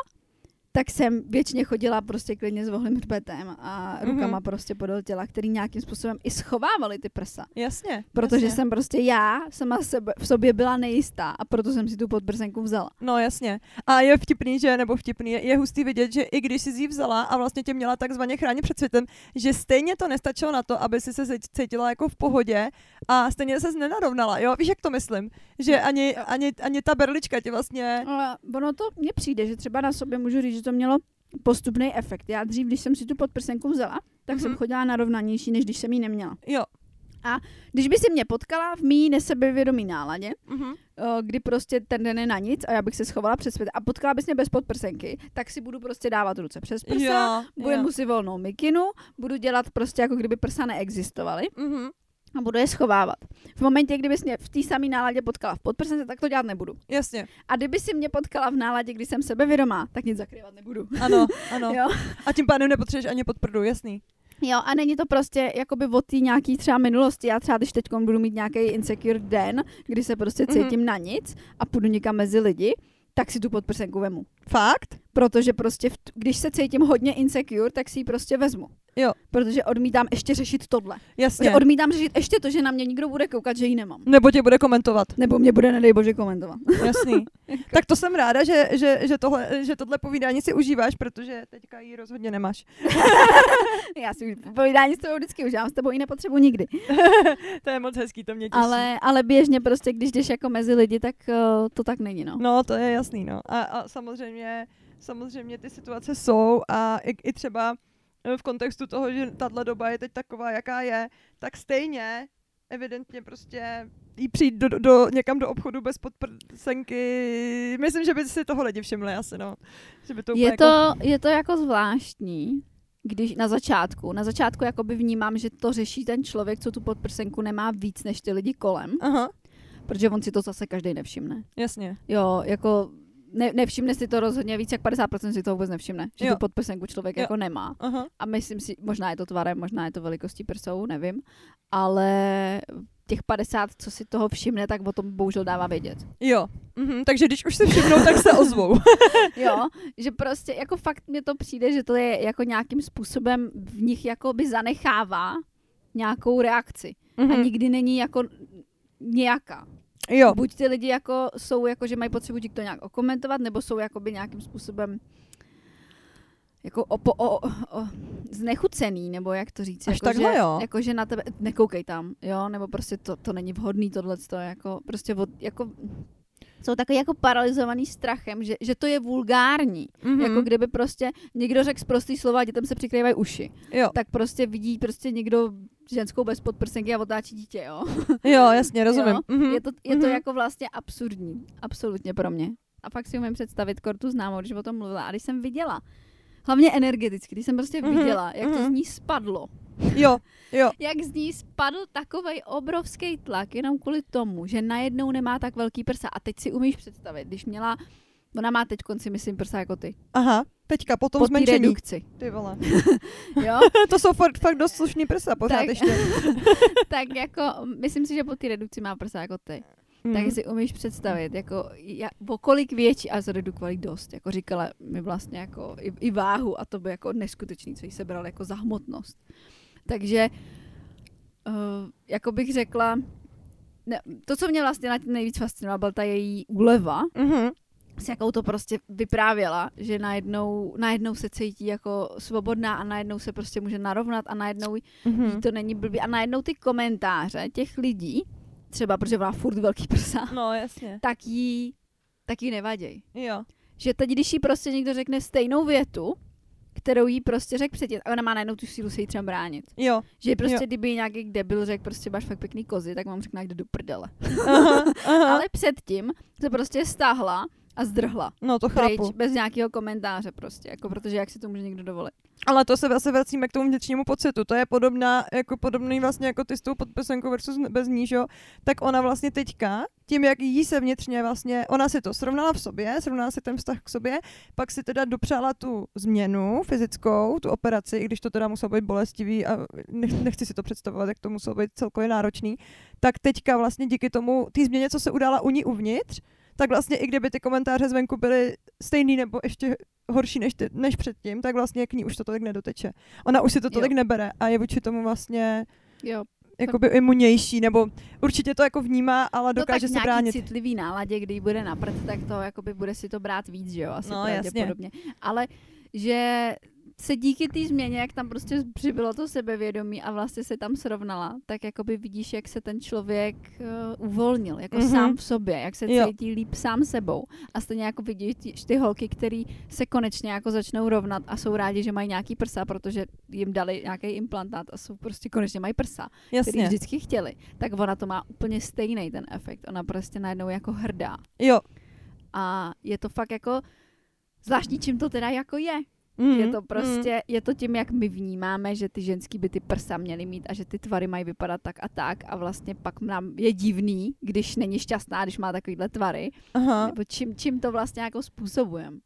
tak jsem většině chodila prostě klidně s vohlým hřbetem a rukama
Mhm.
prostě podél těla, který nějakým způsobem i schovávaly ty prsa.
Jasně.
Protože
jasně.
jsem prostě já sama sebe, v sobě byla nejistá a proto jsem si tu podprsenku vzala.
No jasně. A je vtipný, že, nebo vtipný, je, hustý vidět, že i když jsi ji vzala a vlastně tě měla takzvaně chránit před světem, že stejně to nestačilo na to, aby si se cít- cítila jako v pohodě a stejně se nenarovnala, jo? Víš, jak to myslím? Že ani,
Jo.
ani, ani ta berlička tě vlastně...
Ale ono to mně přijde, že třeba na sobě můžu říct, to mělo postupný efekt. Já dřív, když jsem si tu podprsenku vzala, tak jsem
Mhm.
chodila narovnanější, než když jsem ji neměla.
Jo.
Když by si mě potkala v mý nesebevědomý náladě, o, kdy prostě ten den je na nic a já bych se schovala přes svět a potkala bys mě bez podprsenky, tak si budu prostě dávat ruce přes prsa,
Jo,
budu
jo.
si volnou mikinu, budu dělat prostě jako kdyby prsa neexistovaly
Mhm.
A budu je schovávat. V momentě, kdybys mě v té samé náladě potkala v podprsence, tak to dělat nebudu.
Jasně.
A kdyby si mě potkala v náladě, kdy jsem sebevědomá, tak nic zakrývat nebudu.
Ano, ano.
Jo?
A tím pádem nepotřebuješ ani podprdu, jasný.
jo, a není to prostě jakoby od té nějaký třeba minulosti. Já třeba, když teď budu mít nějaký insecure den, kdy se prostě
Mhm.
cítím na nic a půjdu někam mezi lidi, tak si tu podprsenku vemu.
Fakt?
Protože prostě, v když se cítím hodně insecure, tak si ji prostě vezmu.
Jo.
Protože odmítám ještě řešit tohle.
Jasně.
Protože odmítám řešit ještě to, že na mě nikdo bude koukat, že ji nemám.
Nebo tě bude komentovat.
Nebo mě bude, nedej bože, komentovat.
Jasný. tak to jsem ráda, že, že, že, tohle, že tohle povídání si užíváš, protože teďka ji rozhodně nemáš.
Já si povídání s tebou vždycky užívám, s tebou ji nepotřebuji nikdy.
to je moc hezký, to mě těší.
Ale, ale běžně prostě, když jdeš jako mezi lidi, tak uh, to tak není, no.
No, to je jasný, no. A, a samozřejmě, samozřejmě ty situace jsou a i, i třeba eh, v kontextu toho, že tahle doba je teď taková, jaká je, tak stejně evidentně prostě jí přijít do, do, někam do obchodu bez podprsenky. Myslím, že by si toho lidi všimli asi, no. Že by to
Je
jako...
to, je to jako zvláštní, když na začátku, na začátku jakoby vnímám, že to řeší ten člověk, co tu podprsenku nemá víc než ty lidi kolem,
Aha,
protože on si to zase každý nevšimne.
jasně.
Jo, jako ne, nevšimne si to rozhodně víc jak 50% si to vůbec nevšimne, že
Jo.
tu podprsenku člověk
Jo.
jako nemá.
Aha.
A myslím si, možná je to tvarem, možná je to velikostí prsou, nevím, ale těch 50, co si toho všimne, tak o tom bohužel dává vědět.
Jo. Mhm, takže když už se všimnou, tak se ozvou.
Jo, že prostě jako fakt mně to přijde, že to je jako nějakým způsobem v nich jako by zanechává nějakou reakci. A
Mhm.
nikdy není jako nějaká.
Jo.
Buď ty lidi jako jsou jako, že mají potřebu ti to nějak okomentovat, nebo jsou jako by nějakým způsobem jako opo, o, o, o, znechucený, nebo jak to říct.
Až
jako,
takhle,
že,
jo?
Jako, že na tebe, nekoukej tam, jo, nebo prostě to, to není vhodný tohle, jako, prostě od, jako, jsou takový jako paralizovaný strachem, že, že to je vulgární.
Mhm.
Jako kdyby prostě někdo řekl prostý slova a dětem se přikrývají uši.
Jo.
Tak prostě vidí prostě někdo ženskou bez podprsenky a otáčí dítě, jo.
jo, jasně, rozumím.
Jo?
Mhm.
Je to, je to
Mhm.
jako vlastně absurdní. Absolutně pro mě. A pak si umím představit Kortu známou, když o tom mluvila. A když jsem viděla, hlavně energeticky, když jsem prostě
Mhm,
viděla, jak to
mhm.
z ní spadlo.
Jo, jo.
Jak z ní spadl takový obrovský tlak jenom kvůli tomu, že najednou nemá tak velký prsa. A teď si umíš představit, když měla, ona má teď konci, myslím, prsa jako ty.
Aha, teďka po tom
Po
zmenšení.
redukci.
Ty vole.
Jo?
to jsou fakt, fakt dost slušný prsa pořád
Tak.
ještě.
tak jako, myslím si, že po té redukci má prsa jako ty.
Mm.
Tak si umíš představit, jako ja, o kolik větší a zredukovali dost. Jako říkala mi vlastně jako i, i váhu a to by jako neskutečný, co jí se bral jako za hmotnost. Takže uh, jako bych řekla, ne, to, co mě vlastně na tím nejvíc fascinovalo, byla ta její úleva,
Mhm.
S jakou to prostě vyprávěla, že najednou, najednou se cítí jako svobodná a najednou se prostě může narovnat a najednou jí
Mhm.
to není blbý. A najednou ty komentáře těch lidí, třeba protože má furt velký prsa,
No, jasně.
tak jí, tak jí nevaděj.
Jo.
Že teď, když jí prostě někdo řekne stejnou větu, kterou jí prostě řekl předtím, a ona má najednou tu sílu se jí třeba bránit.
Jo.
Že prostě,
Jo.
kdyby nějaký debil řekl, prostě máš fakt pěkný kozy, tak vám řekne, jde do prdele.
Aha, aha.
Ale předtím se prostě stáhla a zdrhla.
No, to
Pryč,
chápu.
bez nějakého komentáře prostě, jako protože jak si to může někdo dovolit.
Ale to se zase vracíme k tomu vnitřnímu pocitu. To je podobná, jako podobný vlastně jako ty s tou podprsenkou versus bez ní, že jo? Tak ona vlastně teďka, tím jak jí se vnitřně vlastně, ona si to srovnala v sobě, srovnala si ten vztah k sobě, pak si teda dopřála tu změnu fyzickou, tu operaci, i když to teda muselo být bolestivý a nech, nechci si to představovat, jak to muselo být celkově náročný, tak teďka vlastně díky tomu, té změně, co se udála u ní uvnitř, tak vlastně i kdyby ty komentáře zvenku byly stejný nebo ještě horší než, ty, než předtím, tak vlastně k ní už to tolik nedoteče. Ona už si to tolik
Jo.
nebere a je vůči tomu vlastně
Jo.
jakoby imunější, nebo určitě to jako vnímá, ale
No
dokáže
tak
se bránit.
citlivý náladě, kdy bude na prd, tak to jakoby bude si to brát víc, že jo, asi
No, jasně.
Ale že se díky té změně, jak tam prostě přibylo to sebevědomí a vlastně se tam srovnala, tak jakoby vidíš, jak se ten člověk uh, uvolnil, jako
Mhm.
mm-hmm. sám v sobě, jak se
Jo.
cítí líp sám sebou. A stejně jako vidíš ty, ty holky, které se konečně jako začnou rovnat a jsou rádi, že mají nějaký prsa, protože jim dali nějaký implantát a jsou prostě konečně mají prsa který
Jasně.
vždycky chtěli, tak ona to má úplně stejný ten efekt. Ona prostě najednou jako hrdá.
Jo,
A je to fakt jako zvláštní, čím to teda jako je.
Mm,
Je to prostě, je to tím, jak my vnímáme, že ty ženský by ty prsa měly mít a že ty tvary mají vypadat tak a tak a vlastně pak nám je divný, když není šťastná, když má takovýhle tvary,
Aha,
nebo čím, čím to vlastně jako způsobujeme.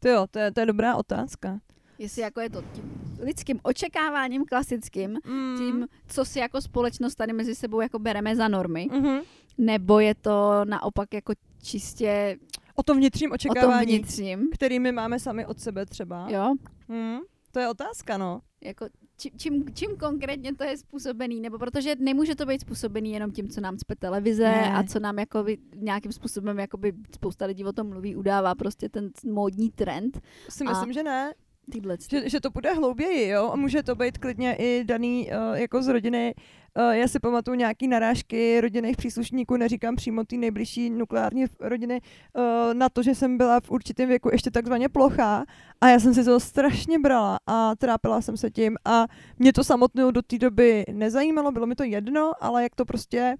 to jo, to je, to je dobrá otázka.
Jestli jako je to tím lidským očekáváním klasickým,
Mm.
tím, co si jako společnost tady mezi sebou jako bereme za normy,
Mhm.
nebo je to naopak jako čistě
O tom vnitřním
o tom
očekávání,
vnitřním,
který my máme sami od sebe třeba.
jo,
Mm. To je otázka, no.
jako čím, čím, čím konkrétně to je způsobený, nebo protože nemůže to být způsobený jenom tím, co nám cpe televize
Ne.
a co nám jakoby nějakým způsobem jakoby spousta lidí o tom mluví, udává prostě ten módní trend.
Si
A-
myslím, že ne.
Tyhle
Že, že to bude hlouběji, jo? A může to být klidně i daný uh, jako z rodiny. Uh, já si pamatuju nějaký narážky rodinných příslušníků, neříkám přímo té nejbližší nukleární rodiny, uh, na to, že jsem byla v určitém věku ještě takzvaně plochá a já jsem si to strašně brala a trápila jsem se tím a mě to samotnou do té doby nezajímalo, bylo mi to jedno, ale jak to prostě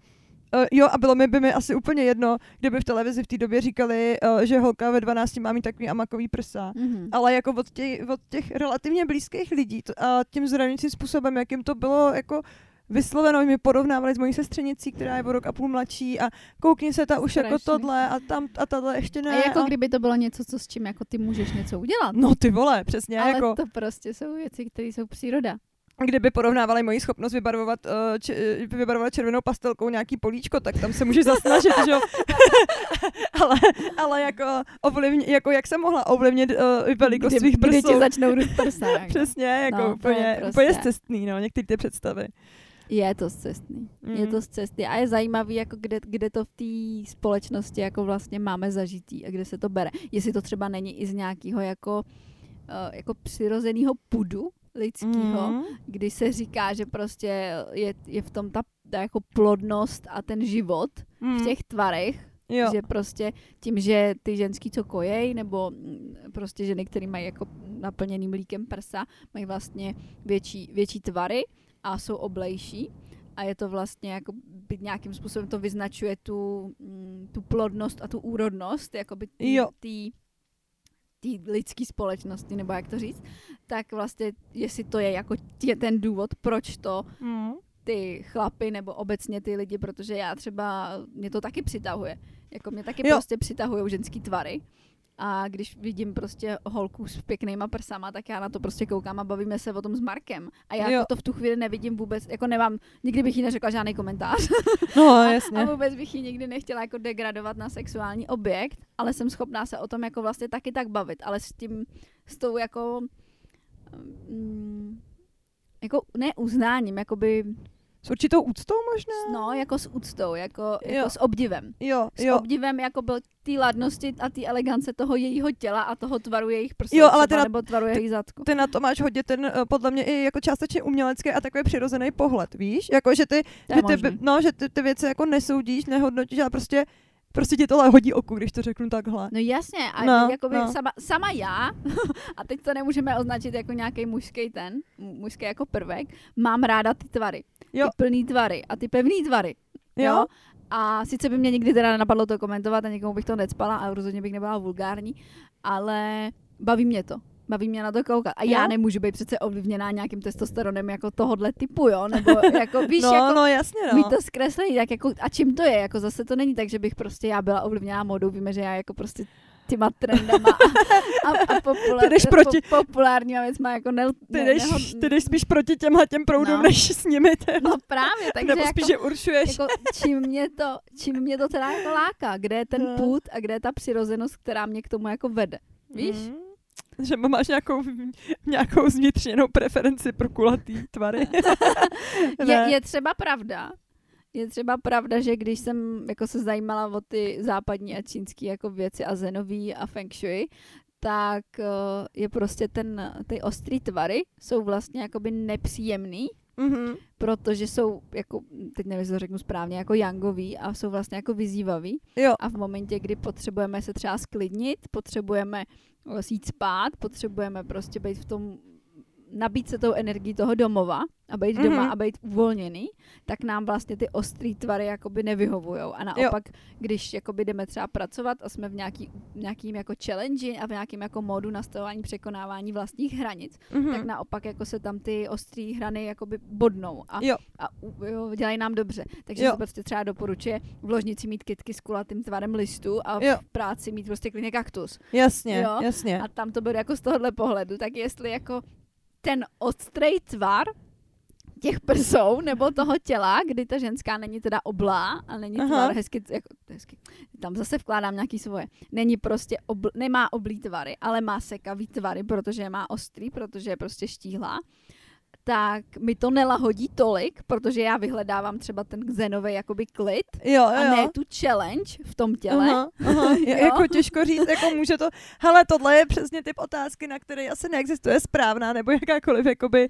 Uh, jo, a bylo mi by mi asi úplně jedno, kdyby v televizi v té době říkali, uh, že holka ve 12 má mít takový amakový prsa
Mhm.
ale jako od těch, od těch relativně blízkých lidí to, a tím zraňujícím způsobem, jak jim to bylo jako vysloveno, mi porovnávali s mojí sestřenicí, která je o rok a půl mladší a koukni se ta už jako
Strašně.
tohle a tam a tahle ještě ne.
A jako
a...
kdyby to bylo něco, co s čím jako ty můžeš něco udělat.
No ty vole, přesně,
Ale
jako
to prostě jsou věci, které jsou příroda.
kdyby porovnávali moji schopnost vybarvovat, uh, č- vybarvovat červenou pastelkou nějaký políčko, tak tam se můžeš zasnažit, že jo. ale, ale jako ovlivnit, jako jak jsem mohla ovlivnit uh, velikost
Kdy,
svých
kdy ti začnou růst prsa. jako.
Přesně, jako
No,
úplně,
prostě-
úplně zcestný, no, některé ty představy.
Je to zcestný. Mm. Je
Mm.
to zcestný. A je zajímavý, jako kde, kde to v té společnosti jako vlastně máme zažitý a kde se to bere. Jestli to třeba není i z nějakého jako, uh, jako přirozeného pudu lidského, mm.
Mhm.
kdy se říká, že prostě je, je v tom ta, ta jako plodnost a ten život
Mm.
v těch tvarech,
jo.
že prostě tím, že ty ženský, co kojej, nebo mm, prostě ženy, které mají jako naplněný mlíkem prsa, mají vlastně větší, větší tvary a jsou oblejší. A je to vlastně jako by nějakým způsobem to vyznačuje tu, mm, tu plodnost a tu úrodnost, jako by
Jo.
té lidské společnosti, nebo jak to říct, tak vlastně, jestli to je jako tě, ten důvod, proč to
Mm.
ty chlapy nebo obecně ty lidi, protože já třeba, mě to taky přitahuje. Jako mě taky
Jo.
prostě přitahují ženský tvary. A když vidím prostě holku s pěknýma prsama, tak já na to prostě koukám a bavíme se o tom s Markem. A já
Jo.
jako to v tu chvíli nevidím vůbec, jako nemám, nikdy bych jí neřekla žádný komentář.
No,
A,
jasně.
a vůbec bych ji nikdy nechtěla jako degradovat na sexuální objekt, ale jsem schopná se o tom jako vlastně taky tak bavit, ale s tím, s tou jako, mm, jako ne uznáním, jakoby
S určitou úctou možná?
No, jako s úctou, jako, jako s obdivem.
Jo,
S
jo.
obdivem jako byl té ladnosti a té elegance toho jejího těla a toho tvaru jejich prsou
Jo, ale
třeba,
ty na-
nebo tvaru jejich zadku.
Ty na to máš hodně ten, eh, podle mě, i jako částečně umělecký a takový přirozený pohled, víš? Jako, že ty, že ty, no, že ty, ty věci jako nesoudíš, nehodnotíš, ale prostě, prostě ti tohle hodí oku, když to řeknu takhle.
No jasně, a
No,
jakoby
no.
Sama, sama já, a teď to nemůžeme označit jako nějaký mužský ten, mu- mužský jako prvek, mám ráda ty tvary.
Jo.
Ty plný tvary a ty pevný tvary.
Jo?
A sice by mě nikdy teda nenapadlo to komentovat a někomu bych to necpala a rozhodně bych nebyla vulgární, ale baví mě to. Baví mě na to koukat. A já
Jo?
nemůžu být přece ovlivněná nějakým testosteronem jako tohohle typu, jo? Nebo jako, víš,
no,
jako,
no, jasně, no.
to zkreslení, tak jako, a čím to je, jako zase to není tak, že bych prostě já byla ovlivněná modou, víme, že já jako prostě těma trendama a, a, a
Ty jdeš proti-
po, populárníma věcma jako ne,
Ty jdeš,
neho-
ty jdeš spíš proti těmhle těm proudům,
No.
než s nimi, ty,
No právě, takže
nebo
jako,
spíš, že určuješ.
jako, čím, mě to, čím mě to teda jako láká, kde je ten
No.
půd a kde je ta přirozenost, která mě k tomu jako vede. Víš?
Mm. Že máš nějakou, nějakou zvnitřněnou preferenci pro kulatý tvary.
Je, je třeba pravda, je třeba pravda, že když jsem jako se zajímala o ty západní a čínský jako věci a zenový a feng shui, tak eh, je prostě ten, ty ostrý tvary jsou vlastně jakoby nepříjemný,
Mhm.
protože jsou jako, teď nevím, to řeknu správně, jako yangový a jsou vlastně jako vyzývavý.
Jo,
A v momentě, kdy potřebujeme se třeba sklidnit, potřebujeme eh, jít spát, potřebujeme prostě být v tom nabít se tou energií toho domova a být
Mhm.
doma a být uvolněný, tak nám vlastně ty ostrý tvary jakoby nevyhovujou. A naopak, když jakoby jdeme třeba pracovat a jsme v nějaký, nějakým jako challenge a v nějakým jako módu nastavování překonávání vlastních hranic,
Mhm.
tak naopak jako se tam ty ostrý hrany jakoby bodnou a,
Jo.
a jo, dělají nám dobře. Takže
Jo.
se prostě třeba doporučuje v ložnici mít kytky s kulatým tvarem listu a
Jo.
v práci mít prostě klidně kaktus.
Jasně,
Jo.
jasně.
A tam to bude jako z tohohle pohledu, tak jestli jako ten ostrej tvar těch prsou nebo toho těla, kdy ta ženská není teda oblá a není
Aha.
tvar hezky, jako, hezky, tam zase vkládám nějaký svoje, není prostě, obl, nemá oblý tvary, ale má sekavý tvary, protože má ostrý, protože je prostě štíhlá, tak mi to nelahodí tolik, protože já vyhledávám třeba ten xenový jakoby klid
Jo, jo,
a ne tu challenge v tom těle.
Aha, aha.
Jo.
jako těžko říct, jako může to, hele, tohle je přesně typ otázky, na které asi neexistuje správná nebo jakákoliv jakoby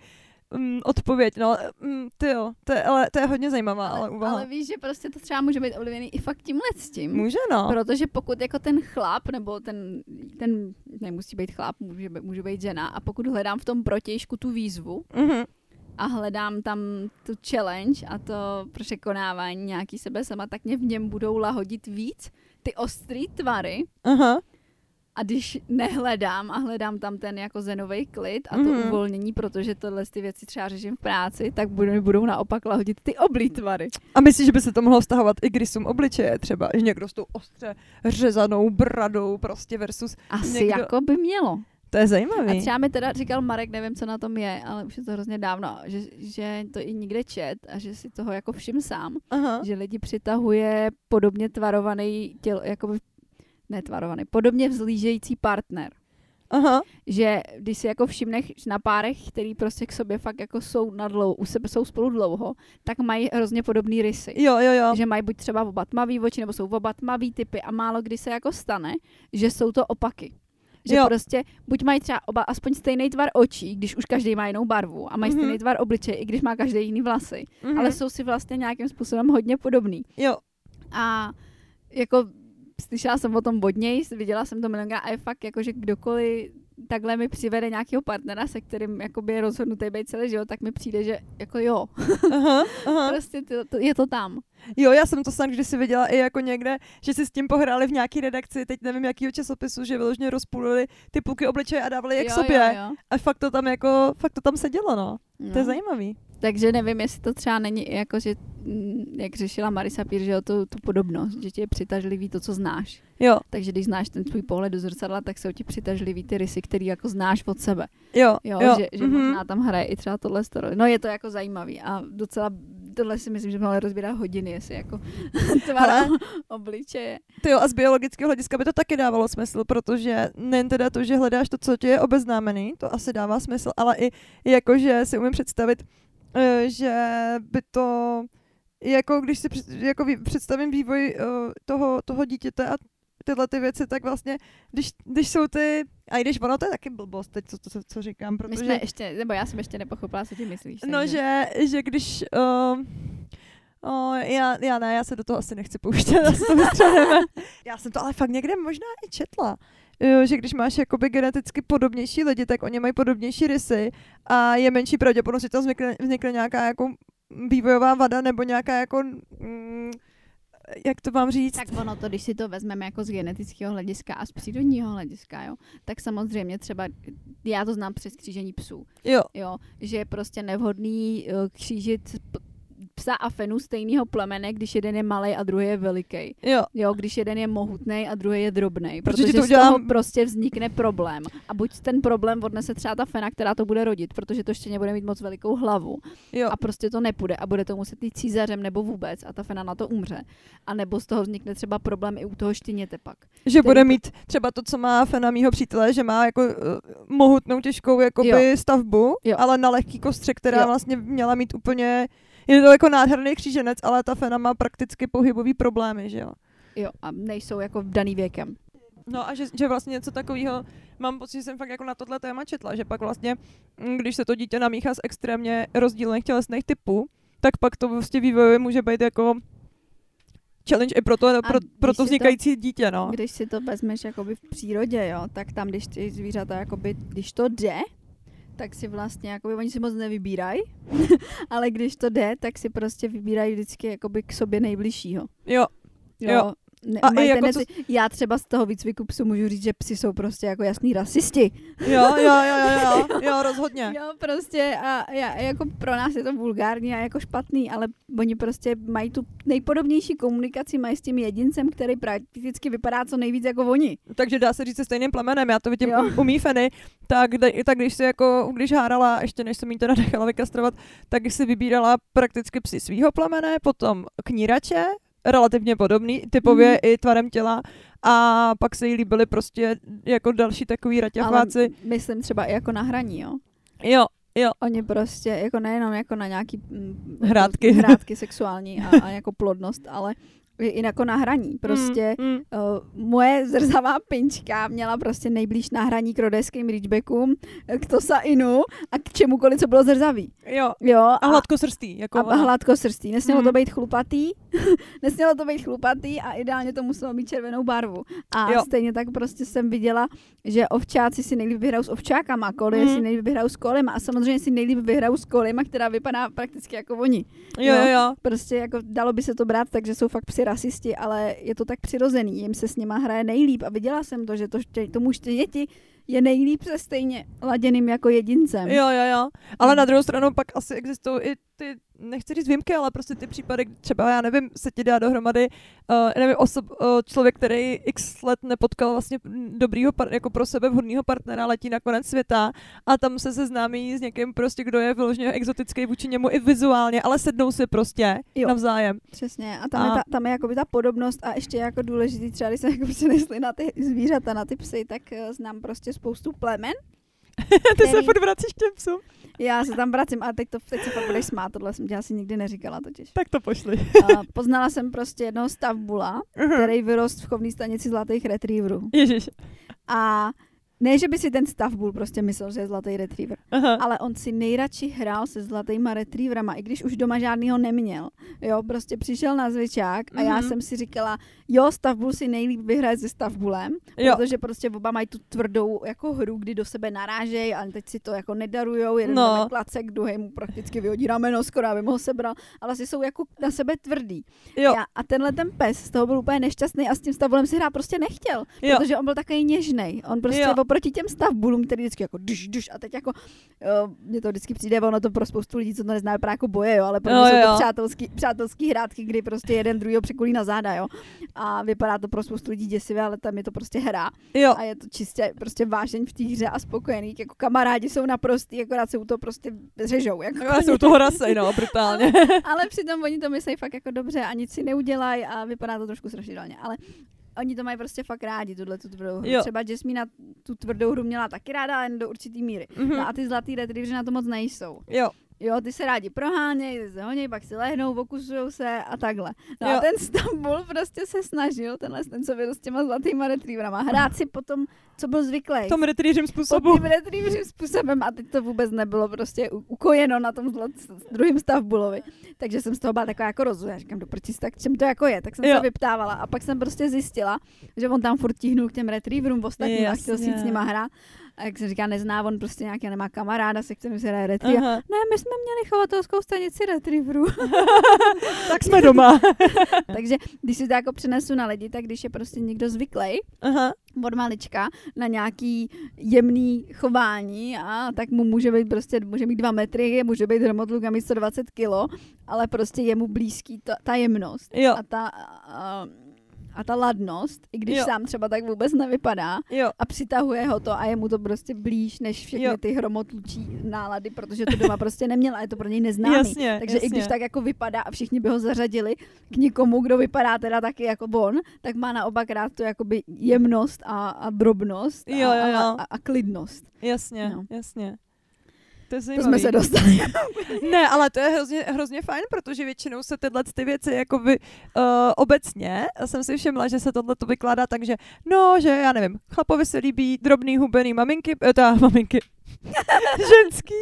um, odpověď, no, um, ty jo, to je, ale to je hodně zajímavá, ale, ale
ale,
úvaha.
ale víš, že prostě to třeba může být ovlivněný i fakt tímhle s tím.
Může, no.
Protože pokud jako ten chlap, nebo ten, ten nemusí být chlap, může, být- může být žena, a pokud hledám v tom protějšku tu výzvu
Mhm.
a hledám tam tu challenge a to překonávání nějaký sebe sama, tak mě v něm budou lahodit víc ty ostrý tvary
Aha.
A když nehledám a hledám tam ten jako zenový klid a to
Mhm.
uvolnění, protože tohle ty věci třeba řeším v práci, tak budou, budou naopak lahodit ty oblí tvary.
A myslíš, že by se to mohlo vztahovat i k rysům obličeje třeba, že někdo s tou ostře řezanou bradou prostě versus,
Asi
Někdo-
jako by mělo.
to je
A
zajímavý.
třeba mi teda říkal Marek, nevím, co na tom je, ale už je to hrozně dávno, že, že to i nikde čet a že si toho jako všim sám,
Aha.
že lidi přitahuje podobně tvarovaný tělo, jako netvarovaný, podobně vzlížející partner.
Aha.
Že když si jako všimneš na párech, který prostě k sobě fakt jako jsou na dlouho, u sebe jsou spolu dlouho, tak mají hrozně podobný rysy.
Jo, jo, jo.
Že mají buď třeba oba tmavý oči, nebo jsou oba tmavý typy a málo kdy se jako stane, že jsou to opaky. Že
Jo.
prostě buď mají třeba oba aspoň stejný tvar očí, když už každý má jinou barvu a mají
Mhm.
stejný tvar obličeje, i když má každý jiný vlasy,
Mhm.
ale jsou si vlastně nějakým způsobem hodně podobný.
Jo,
A jako slyšela jsem o tom vodněji, viděla jsem to milionkrát a je fakt jako, že kdokoliv takhle mi přivede nějakého partnera, se kterým jakoby je rozhodnutý být celý život, tak mi přijde, že jako jo,
aha, aha.
prostě to, to, je to tam.
Jo, já jsem to snad kdysi viděla i jako někde, že si s tím pohráli v nějaký redakci, teď nevím jakýho časopisu, že vyloženě rozpůlili ty půlky obličeje a dávali je k
jo,
sobě.
Jo, jo.
A fakt to tam jako, fakt to tam sedělo, no. To je
No.
zajímavý.
Takže nevím, jestli to třeba není jako, že mm, jak řešila Marisa Pír, že jo, tu, tu podobnost, že ti je přitažlivý to, co znáš.
Jo,
Takže když znáš ten tvůj pohled do zrcadla, tak jsou ti přitažlivý ty rysy, který jako znáš od sebe.
jo,
Jo,
jo.
že, že
mhm.
možná tam hraje i třeba tohle roli. No je to jako zajímavý a docela tohle si myslím, že mohli rozbírat hodiny, jestli jako tvar obličeje.
Ty jo, a z biologického hlediska by to taky dávalo smysl, protože nejen teda to, že hledáš to, co ti je obeznámený, to asi dává smysl, ale i jako, že si umím představit, že by to jako když si jako představím vývoj eh, toho, toho dítěte a tyhle ty věci, tak vlastně, když, když jsou ty, a i když ono to je taky blbost teď, co, co, co říkám,
My
protože...
jsme ještě, nebo já jsem ještě nepochopila, co ti myslíš.
No,
takže-
že, že když... Uh, oh, já, já ne, já se do toho asi nechci pouštět, vystřeleme. Já jsem to ale fakt někde možná i četla. Že když máš jakoby geneticky podobnější lidi, tak oni mají podobnější rysy a je menší pravděpodobnost, že tam vznikne, vznikne nějaká jako vývojová vada nebo nějaká jako mm, jak to mám říct?
Tak ono to, když si to vezmeme jako z genetického hlediska a z přírodního hlediska, jo, tak samozřejmě třeba, já to znám přes křížení psů,
Jo,
jo, že je prostě nevhodný uh, křížit psa a fenu stejného plemene, když jeden je malý a druhý je veliký.
jo,
Jo, když jeden je mohutný a druhý je drobný,
Protože
protože
to
z
udělám-
toho prostě vznikne problém. A buď ten problém odnese třeba ta fena, která to bude rodit, protože to štěně bude mít moc velikou hlavu
jo.
a prostě to nepůjde a bude to muset jít císařem nebo vůbec a ta fena na to umře. A nebo z toho vznikne třeba problém i u toho štěněte pak.
Že bude
to-
mít třeba to, co má Fena mýho přítele, že má jako uh, mohutnou těžkou jakoby stavbu,
Jo.
ale na lehký kostře, která
Jo.
vlastně měla mít úplně, je to jako nádherný kříženec, ale ta Fena má prakticky pohybový problémy, že jo.
Jo, a nejsou jako daný věkem.
No a že, že vlastně něco takového, mám pocit, že jsem fakt jako na tohle téma četla, že pak vlastně, mm, když se to dítě namíchá z extrémně rozdílných tělesných typů, tak pak to vlastně vývojově může být jako challenge i pro to, pro, pro to
to-
vznikající dítě, no.
Když si to vezmeš jakoby v přírodě, jo, tak tam, když ty zvířata, jakoby, když to jde, tak si vlastně, jakoby, oni si moc nevybírají, ale když to jde, tak si prostě vybírají vždycky jakoby k sobě nejbližšího.
Jo, Jo.
Ne,
A
mají
jako
tendenci, Já třeba z toho výcviku psu můžu říct, že psi jsou prostě jako jasný rasisti.
jo, jo, jo, jo, jo, jo, rozhodně.
Jo, prostě a já, jako pro nás je to vulgární a jako špatný, ale oni prostě mají tu nejpodobnější komunikaci, mají s tím jedincem, který prakticky vypadá co nejvíc jako oni.
Takže dá se říct se stejným plemenem, já to vidím
Jo.
u, u mý feny, tak, tak když si jako, když hárala, ještě než jsem jí teda nechala vykastrovat, tak si vybírala prakticky psy svýho plemene, potom knírače, relativně podobný, typově
Mhm.
i tvarem těla, a pak se jí líbily prostě jako další takový
Ale
raťafáci.
myslím třeba i jako na hraní, jo.
Jo, jo,
Oni prostě, jako nejenom jako na nějaký mm,
Hrátky.
Hrátky sexuální a, a jako plodnost, ale i jako na hraní. Prostě
Mm, mm.
uh, moje zrzavá pinčka měla prostě nejblíž na hraní k rodejským reachbackům, eh, k tosainu a k čemukoliv, co bylo zrzavý.
jo.
Jo,
A hladkosrstý, jako
a, a
ona.
hladko srstý. Nesmělo
Hmm.
to být chlupatý, nesmělo to být chlupatý a ideálně to muselo mít červenou barvu. A
Jo.
stejně tak prostě jsem viděla, že ovčáci si nejlíp vyhrajou s ovčákama, kolie
Hmm.
si nejlíp vyhrajou s kolema a samozřejmě si nejlíp vyhrajou s kolema, která vypadá prakticky jako oni.
Jo, jo, jo.
Prostě jako dalo by se to brát tak, že jsou fakt psi rasisti, ale je to tak přirozený, jim se s nima hraje nejlíp a viděla jsem to, že to ště, tomu štěněti je nejlíp se stejně laděným jako jedincem.
Jo, jo, jo. Ale
Hmm.
na druhou stranu pak asi existují i ty, nechci říct výjimky, ale prostě ty případy, třeba, já nevím, se ti dá dohromady, uh, nevím, osob, uh, člověk, který x let nepotkal vlastně dobrýho, par, jako pro sebe vhodného partnera, letí na konec světa a tam se seznámí s někým prostě, kdo je vyloženě exotický vůči němu i vizuálně, ale sednou si prostě
Jo.
navzájem.
Přesně. A tam,
A-
Je ta, tam je jakoby ta podobnost a ještě jako důležitý, třeba když se jako přenesli na ty zvířata, na ty psy, tak eh, znám prostě spoustu plemen.
ty se
Který-
furt vracíš k těm psům.
Já se tam vracím a teď, to, teď se fakt budeš smát, tohle jsem tě asi nikdy neříkala totiž.
Tak to pošli.
A poznala jsem prostě jednoho stavbula, který vyrost v chovní stanici zlatých retrieverů.
Ježiš.
A ne, že by si ten stavbul prostě myslel, že je zlatý retriever,
Aha.
ale on si nejradši hrál se zlatýma retrieverama, i když už doma žádnýho neměl. Jo, prostě přišel na zvyčák a já
Mhm.
jsem si říkala, jo, stavbul si nejlíp vyhraje se stavbulem,
Jo.
protože prostě oba mají tu tvrdou jako hru, kdy do sebe narážejí a teď si to jako nedarujou, jeden
No.
no. klacek, druhý mu prakticky vyhodí rameno, skoro aby mu ho sebral, ale si jsou jako na sebe tvrdý.
Jo.
Já, a tenhle ten pes z toho byl úplně nešťastný a s tím stavbulem si hrát prostě nechtěl,
Jo.
protože on byl takový něžnej. On prostě
Jo.
Oproti těm stavbulům, který vždycky jako duš, duš a teď jako, uh, mně to vždycky přijde, ono to pro spoustu lidí, co to nezná, vypadá jako boje, jo, ale pro
Jo,
mě jsou
jo.
to přátelský, přátelský hrátky, kdy prostě jeden druhýho překulí na záda, jo. A vypadá to pro spoustu lidí děsivě, ale tam je to prostě hra.
Jo.
A je to čistě prostě vážeň v té hře a spokojený. Jako kamarádi jsou naprostý, akorát se u toho prostě řežou. Jako
Já jsou toho rasej, no, brutálně.
ale přitom oni to myslí fakt jako dobře a nic si neudělají a vypadá to trošku strašidelně. Ale oni to mají prostě fakt rádi, tuhle tu tvrdou hru.
Jo.
Třeba Jasmina tu tvrdou hru měla taky ráda, ale jen do určitý míry.
Mhm.
No a ty zlatý retrievři na to moc nejsou.
Jo.
Jo, ty se rádi prohánějí, ty se honějí, pak si lehnou, pokusujou se a takhle. No
Jo.
a ten Stambul prostě se snažil, tenhle ten, co byl s těma zlatýma retrieverama, hrát si potom, co byl zvyklý.
V tom retrieřím
pod
způsobu.
tím retrieveřím způsobem a teď to vůbec nebylo prostě ukojeno na tom zlat, druhým stavbulovi. Takže jsem z toho byla taková jako rozumná. Říkám, do prčis, tak čem to jako je? Tak jsem
Jo.
se vyptávala a pak jsem prostě zjistila, že on tam furt tíhnul k těm retrieverům ostatním a chtěl si s nima hrát. A jak se říká, nezná, on prostě nějaký nemá kamaráda, se kterým se hraje.
Aha.
Ne, my jsme měli chovatelskou stanici retrieverů.
Tak jsme doma.
Takže když si to jako přenesu na lidi, tak když je prostě někdo zvyklý od malička na nějaký jemný chování a tak mu může být prostě, může mít dva metry, může být hromotluk a mít 120 kilo, ale prostě je mu blízký ta, ta jemnost
Jo.
a ta, a, a ta ladnost, i když
Jo.
sám třeba tak vůbec nevypadá
Jo.
a přitahuje ho to a je mu to prostě blíž než všechny
Jo.
ty hromotlučí nálady, protože to doma prostě neměl a je to pro něj neznámý.
Jasně,
Takže
jasně.
i když tak jako vypadá a všichni by ho zařadili k někomu, kdo vypadá teda taky jako on, tak má naopak rád tu jakoby jemnost a, a drobnost a,
Jo, jo, jo.
A, a, a klidnost.
Jasně,
No.
jasně. To je
To
zajímavý.
jsme se dostali.
Ne, ale to je hrozně, hrozně fajn, protože většinou se tyhle ty věci jako by, uh, obecně, jsem si všimla, že se tohle to vykládá tak, že no, že já nevím, chlapovi se líbí drobný hubený maminky, eh, ta maminky, ženský,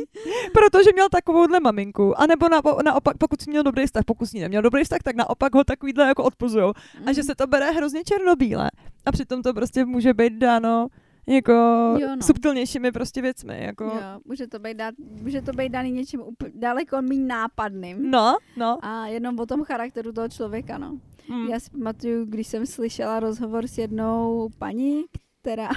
protože měl takovouhle maminku. A nebo na, naopak, pokud měl dobrý vztah, pokud jsi neměl dobrý vztah, tak naopak ho takovýhle jako odpozujou. A
Mhm.
že se to bere hrozně černobíle. A přitom to prostě může být dáno jako
Jo, no.
subtilnějšími prostě věcmi. Jako...
Jo, může to být, dát, může to být daný něčím úplně daleko méně nápadným.
No, no.
A jenom o tom charakteru toho člověka, no.
Mm.
Já si pamatuju, když jsem slyšela rozhovor s jednou paní, která,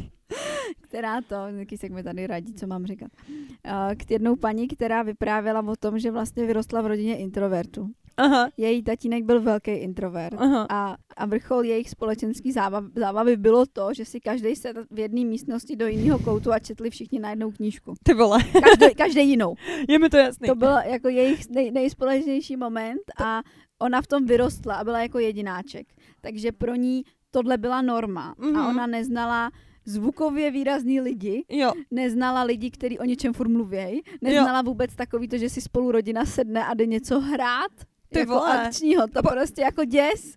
která to, se mi tady radí, co mám říkat, uh, k jednou paní, která vyprávěla o tom, že vlastně vyrostla v rodině introvertů.
Aha,
Její tatínek byl velký introvert.
aha.
A, a vrchol jejich společenský zábav, zábavy bylo to, že si každý se v jedné místnosti do jiného koutu a četli všichni na jednou knížku.
Ty vole,
Každý, každý jinou.
je mi to jasný.
To byl jako jejich nej, nejspolečnější moment a ona v tom vyrostla a byla jako jedináček. Takže pro ní tohle byla norma.
Mhm.
A ona neznala zvukově výrazný lidi,
Jo,
neznala lidi, kteří o něčem furt mluvějí, neznala vůbec takový to, že si spolu rodina sedne a jde něco hrát,
Ty
jako
vole.
akčního, to
po-
prostě jako děs.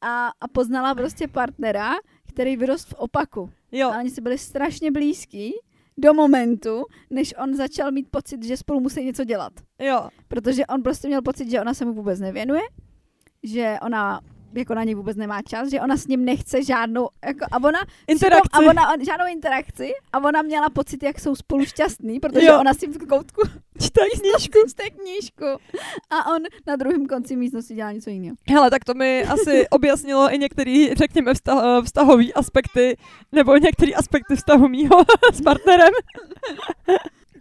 A, a poznala prostě partnera, který vyrost v opaku.
jo,
A oni si byli strašně blízký do momentu, než on začal mít pocit, že spolu musí něco dělat.
jo.
Protože on prostě měl pocit, že ona se mu vůbec nevěnuje, že ona jako na něj vůbec nemá čas, že ona s ním nechce žádnou, jako, a ona,
Interakci.
a ona on- žádnou interakci a ona měla pocit, jak jsou spolu šťastný, protože
Jo.
ona si v koutku
Čte knížku.
čte knížku a on na druhém konci místnosti dělá něco jiného.
Hele, tak to mi asi objasnilo i některé, řekněme, vztah, vztahové aspekty, nebo některé aspekty vztahu mýho s partnerem.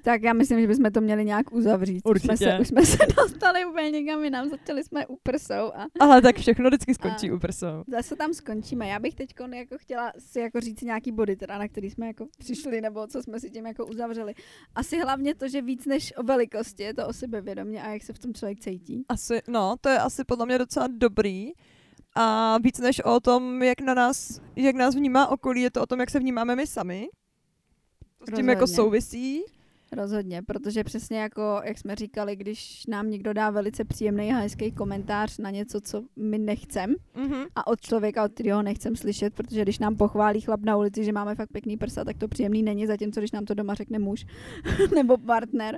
Tak já myslím, že bychom to měli nějak uzavřít. Už jsme,
Určitě.
se, už jsme se dostali úplně někam jinam, začali jsme u prsou a
Ale tak všechno vždycky skončí u prsou.
zase tam skončíme. Já bych teď jako chtěla si jako říct nějaký body, teda, na který jsme jako přišli, nebo co jsme si tím jako uzavřeli. Asi hlavně to, že víc než o velikosti je to o sebevědomě a jak se v tom člověk cítí.
Asi, no, to je asi podle mě docela dobrý. A víc než o tom, jak na nás, jak nás vnímá okolí, je to o tom, jak se vnímáme my sami. To s tím jako
Rozhodně.
souvisí.
Rozhodně, protože přesně jako, jak jsme říkali, když nám někdo dá velice příjemný a hezký komentář na něco, co my nechcem
Mhm.
a od člověka, od kterého nechcem slyšet, protože když nám pochválí chlap na ulici, že máme fakt pěkný prsa, tak to příjemný není, zatímco když nám to doma řekne muž nebo partner,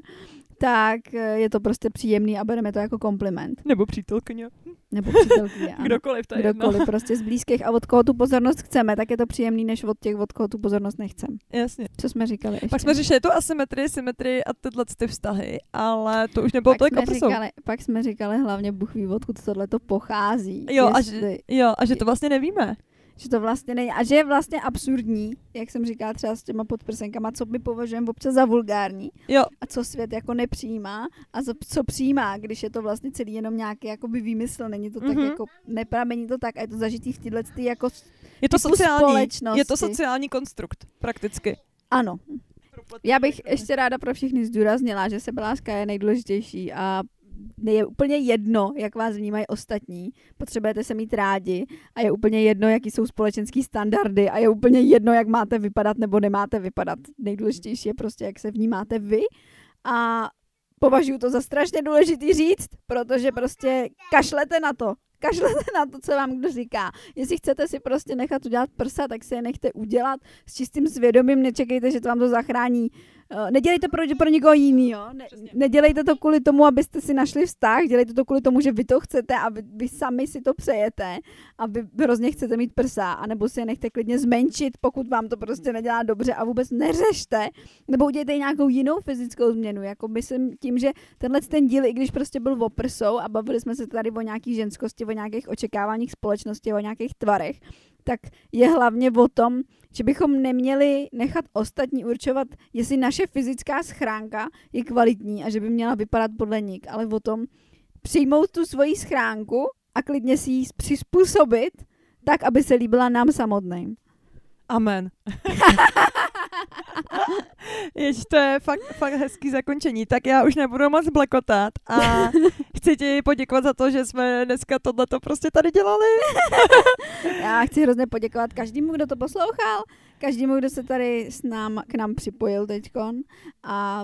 tak eh, je to prostě příjemný a bereme to jako kompliment.
Nebo přítelkyně.
Nebo přítelkyně, ano.
Kdokoliv to je jedno.
Kdokoliv prostě z blízkých a od koho tu pozornost chceme, tak je to příjemný, než od těch, od koho tu pozornost nechcem.
Jasně.
Co jsme říkali ještě?
Pak jsme řešili tu asymetrii, symetrii a tyhle ty vztahy, ale to už nebylo
pak
tolik
říkali, pak jsme říkali hlavně Bůh ví, odkud tohle to pochází.
Jo, a
Jestli-
že, jo, a že to vlastně nevíme.
Že to vlastně není, a že je vlastně absurdní, jak jsem říkala třeba s těma podprsenkama, co my považujeme občas za vulgární
Jo,
a co svět jako nepřijímá a co, přijímá, když je to vlastně celý jenom nějaký jakoby výmysl, není to tak
Mhm.
jako, nepramení to tak a je to zažitý v téhle ty jako,
je to sociální,
společnosti.
je to sociální konstrukt, prakticky.
ano. Já bych ještě ráda pro všechny zdůraznila, že sebeláska je nejdůležitější a je úplně jedno, jak vás vnímají ostatní. Potřebujete se mít rádi a je úplně jedno, jaký jsou společenský standardy a je úplně jedno, jak máte vypadat nebo nemáte vypadat. Nejdůležitější je prostě, jak se vnímáte vy a považuji to za strašně důležitý říct, protože prostě kašlete na to. Kašlete na to, co vám kdo říká. Jestli chcete si prostě nechat udělat prsa, tak si je nechte udělat s čistým svědomím, nečekejte, že to vám to zachrání. Eh, Nedělejte pro, pro někoho jinýho. Ne, nedělejte to kvůli tomu, abyste si našli vztah, dělejte to kvůli tomu, že vy to chcete a vy, vy sami si to přejete a vy hrozně chcete mít prsa, anebo si je nechte klidně zmenšit, pokud vám to prostě nedělá dobře a vůbec neřešte, nebo udělejte nějakou jinou fyzickou změnu. Jako myslím tím, že tenhle ten díl, i když prostě byl o prsou a bavili jsme se tady o nějaký ženskosti, o nějakých očekáváních společnosti, o nějakých tvarech, tak je hlavně o tom, že bychom neměli nechat ostatní určovat, jestli naše fyzická schránka je kvalitní a že by měla vypadat podle nich, ale o tom přijmout tu svoji schránku a klidně si ji přizpůsobit tak, aby se líbila nám samotným.
Amen. Jež, to je fakt, fakt hezký zakončení. Tak já už nebudu moc blekotat a chci ti poděkovat za to, že jsme dneska tohleto prostě tady dělali.
Já chci hrozně poděkovat každému, kdo to poslouchal, každému, kdo se tady s nám, k nám připojil teďkon a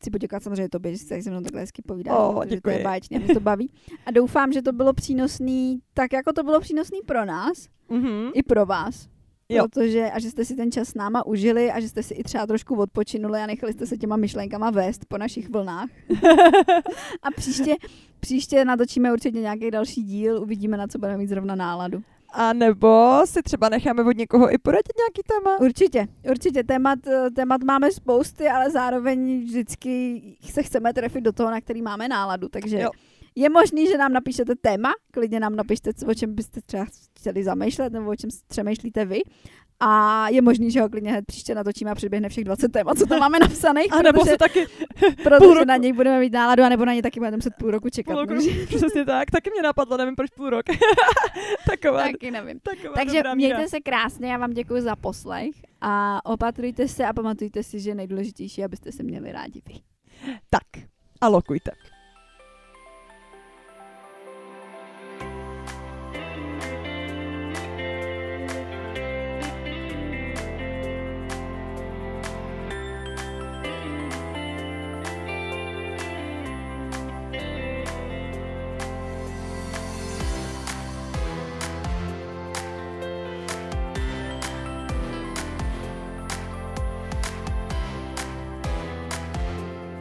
chci poděkovat samozřejmě tobě, že jsi se mnou takhle hezky povídá,
O,
protože to je báječné, mě to baví. A doufám, že to bylo přínosný, tak jako to bylo přínosný pro nás,
Mhm.
i pro vás.
Jo.
Protože, a že jste si ten čas s náma užili a že jste si i třeba trošku odpočinuli a nechali jste se těma myšlenkama vést po našich vlnách. a příště, příště natočíme určitě nějaký další díl, uvidíme, na co budeme mít zrovna náladu.
A nebo si třeba necháme od někoho i poradit nějaký téma.
Určitě, určitě. Témat, eh, témat máme spousty, ale zároveň vždycky se chceme trefit do toho, na který máme náladu. Takže
Jo.
Je možný, že nám napíšete téma, klidně nám napište, o čem byste třeba chtěli zamýšlet, nebo o čem přemýšlíte vy. A je možný, že ho klidně hned příště natočíme a přiběhne všech 20 témat, co tam máme napsaných,
A nebo
protože,
se taky
protože na něj budeme mít náladu, anebo na ně taky budeme muset půl roku čekat.
půl roku, přesně tak, taky mě napadlo, nevím proč půl rok. taková,
Taky nevím.
taková
Takže
dobrá míra.
mějte se krásně, já vám děkuji za poslech a opatrujte se a pamatujte si, že nejdůležitější, abyste se měli rádi vy.
Tak, a lokujte.